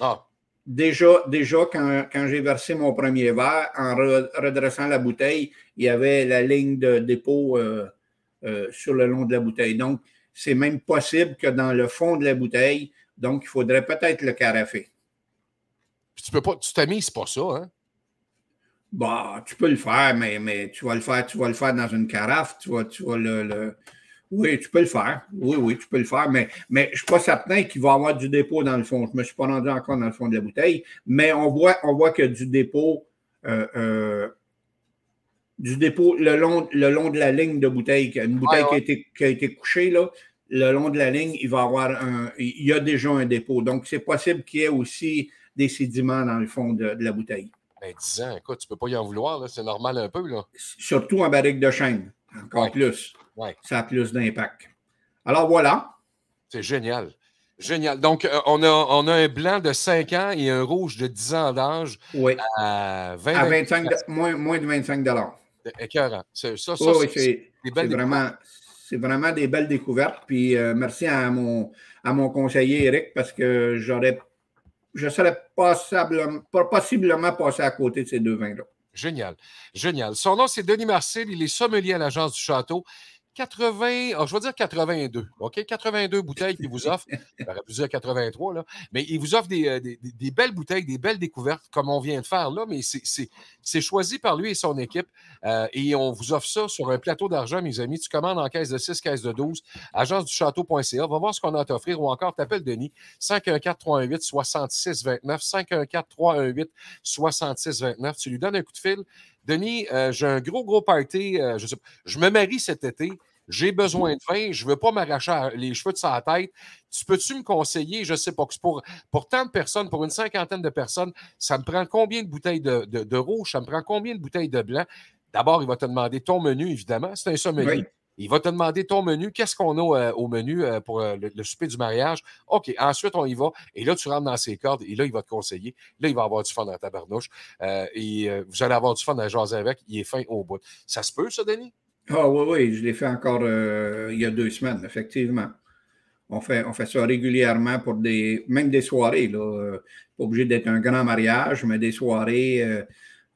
Speaker 2: Ah,
Speaker 7: Déjà, déjà quand, quand j'ai versé mon premier verre, en re- redressant la bouteille, il y avait la ligne de dépôt euh, euh, sur le long de la bouteille. Donc, c'est même possible que dans le fond de la bouteille, donc il faudrait peut-être le carafer.
Speaker 2: puis tu peux pas, tu pas ça, hein?
Speaker 7: Bah, tu peux le faire, mais, mais tu vas le faire, tu vas le faire dans une carafe, tu vas, tu vas le, le- Oui, tu peux le faire. Oui, oui, tu peux le faire, mais, mais je ne suis pas certain qu'il va y avoir du dépôt dans le fond. Je ne me suis pas rendu encore dans le fond de la bouteille, mais on voit, on voit que du dépôt, euh, euh, du dépôt le long, le long de la ligne de bouteille, une bouteille
Speaker 2: Ouais, ouais.
Speaker 7: Qui, a été, qui a été couchée, là, le long de la ligne, il va y avoir un. Il y a déjà un dépôt. Donc, c'est possible qu'il y ait aussi des sédiments dans le fond de- de la bouteille.
Speaker 2: Ben, 10 ans, écoute, tu peux pas y en vouloir. C'est normal un peu, là.
Speaker 7: surtout en barrique de chêne. Encore
Speaker 2: Ouais.
Speaker 7: plus.
Speaker 2: Ouais.
Speaker 7: Ça a plus d'impact. Alors voilà.
Speaker 2: C'est génial. Génial. Donc, euh, on, a, on a un blanc de 5 ans et un rouge de 10 ans d'âge
Speaker 7: Oui.
Speaker 2: à 20
Speaker 7: À 25 de- moins, moins de 25 dollars.
Speaker 2: Écœurant. C'est- Ça, ça,
Speaker 7: Oui, oui,
Speaker 2: c'est- des belles
Speaker 7: vraiment, c'est vraiment des belles découvertes. Puis euh, merci à mon, conseiller Eric parce que j'aurais je serais possiblement, possiblement passé à côté de ces deux vins-là.
Speaker 2: Génial. Génial. Son nom, c'est Denis Marcel. Il est sommelier à l'Agence du Château. 80, ah, je vais dire 82, OK? 82 bouteilles qu'il vous offre. J'aurais pu dire 83, là. Mais il vous offre des, euh, des- des- des belles bouteilles, des belles découvertes, comme on vient de faire là, mais c'est choisi par lui et son équipe. Euh, et on vous offre ça sur un plateau d'argent, mes amis. Tu commandes en caisse de 6, caisse de 12, agenceduchâteau.ca. Va voir ce qu'on a à t'offrir ou encore t'appelles Denis, 514-318-6629, 514-318-6629. Tu lui donnes un coup de fil. Denis, euh, j'ai un gros, gros party. euh, je, me marie cet été. J'ai besoin de vin. Je ne veux pas m'arracher les cheveux de sa tête. Tu peux-tu me conseiller? Je ne sais pas. Pour, pour tant de personnes, pour une cinquantaine de personnes, ça me prend combien de bouteilles de, de- de rouge? Ça me prend combien de bouteilles de blanc? D'abord, il va te demander ton menu, évidemment. C'est un sommelier.
Speaker 7: Oui.
Speaker 2: Il va te demander ton menu. Qu'est-ce qu'on a euh, au menu euh, pour euh, le, le souper du mariage? OK. Ensuite, on y va. Et là, tu rentres dans ses cordes. Et là, il va te conseiller. Là, il va avoir du fun dans ta barnouche. Et vous allez avoir du fun à jaser avec. Il est fin au bout. Ça se peut, ça, Denis?
Speaker 7: Ah oui, oui, je l'ai fait encore il y a deux semaines, effectivement. On fait, on fait ça régulièrement pour des, même des soirées. Là. Pas obligé d'être un grand mariage, mais des soirées.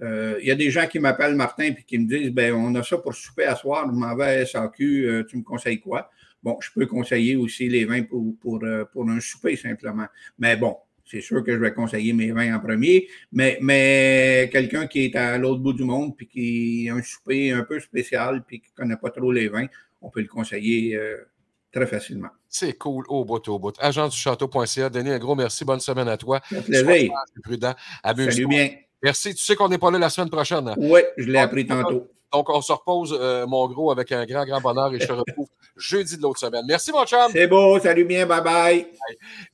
Speaker 7: Euh, euh, Il y a des gens qui m'appellent Martin et qui me disent ben on a ça pour souper à soir, je m'en vais à SAQ, euh, tu me conseilles quoi? Bon, je peux conseiller aussi les vins pour, pour, euh, pour un souper simplement. Mais bon, c'est sûr que je vais conseiller mes vins en premier, mais, mais quelqu'un qui est à l'autre bout du monde puis qui a un souper un peu spécial puis qui ne connaît pas trop les vins, on peut le conseiller euh, très facilement.
Speaker 2: C'est cool, au bout, au bout. Agenceduchâteau.ca. Denis, un gros merci. Bonne semaine à toi. Sois prudent. Amuse-toi.
Speaker 7: Salut bien.
Speaker 2: Merci. Tu sais qu'on n'est pas là la semaine prochaine. hein?
Speaker 7: Oui, je l'ai appris tantôt.
Speaker 2: Donc, on se repose, euh, mon gros, avec un grand, grand bonheur et je te retrouve jeudi de l'autre semaine. Merci, mon chum.
Speaker 7: C'est beau. Salut bien. Bye bye.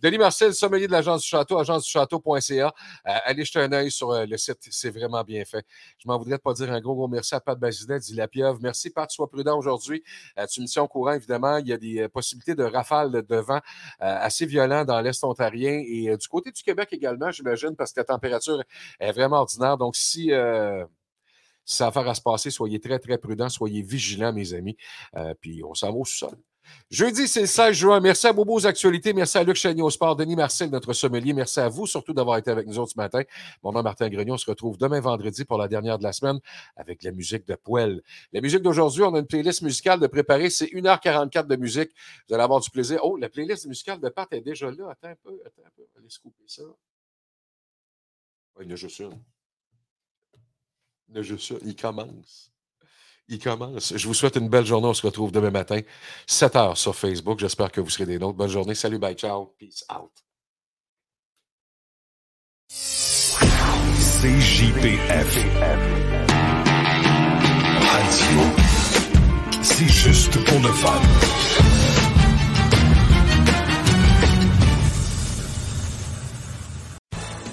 Speaker 2: Denis Marcel, sommelier de l'Agence du Château, agenceduchâteau.ca. Euh, allez jeter un œil sur euh, le site. C'est vraiment bien fait. Je m'en voudrais de pas dire un gros, gros merci à Pat Bazinet, dit la pieuvre. Merci, Pat. Sois prudent aujourd'hui. Euh, tu me tiens au courant, évidemment. Il y a des possibilités de rafales de vent euh, assez violents dans l'Est ontarien et du côté du Québec également, j'imagine, parce que la température est vraiment ordinaire. Donc, si. Ça a affaire à se passer, soyez très, très prudents, soyez vigilants, mes amis. Euh, puis on s'en va au sous-sol. Jeudi, c'est le 16 juin. Merci à Bobo aux actualités. Merci à Luc Chagnon au sport. Denis Marcel, notre sommelier. Merci à vous surtout d'avoir été avec nous autres ce matin. Mon nom Martin Grenion. On se retrouve demain vendredi pour la dernière de la semaine avec la musique de Poel. La musique d'aujourd'hui, on a une playlist musicale de préparer. C'est 1h44 de musique. Vous allez avoir du plaisir. Oh, la playlist musicale de Pat est déjà là. Attends un peu. Attends un peu. Allez couper ça. Oh, il y en a juste une. Il commence. Il commence. Je vous souhaite une belle journée. On se retrouve demain matin, 7 h sur Facebook. J'espère que vous serez des nôtres. Bonne journée. Salut, bye, ciao. Peace out.
Speaker 1: CJPF. Radio. C'est juste pour le fun.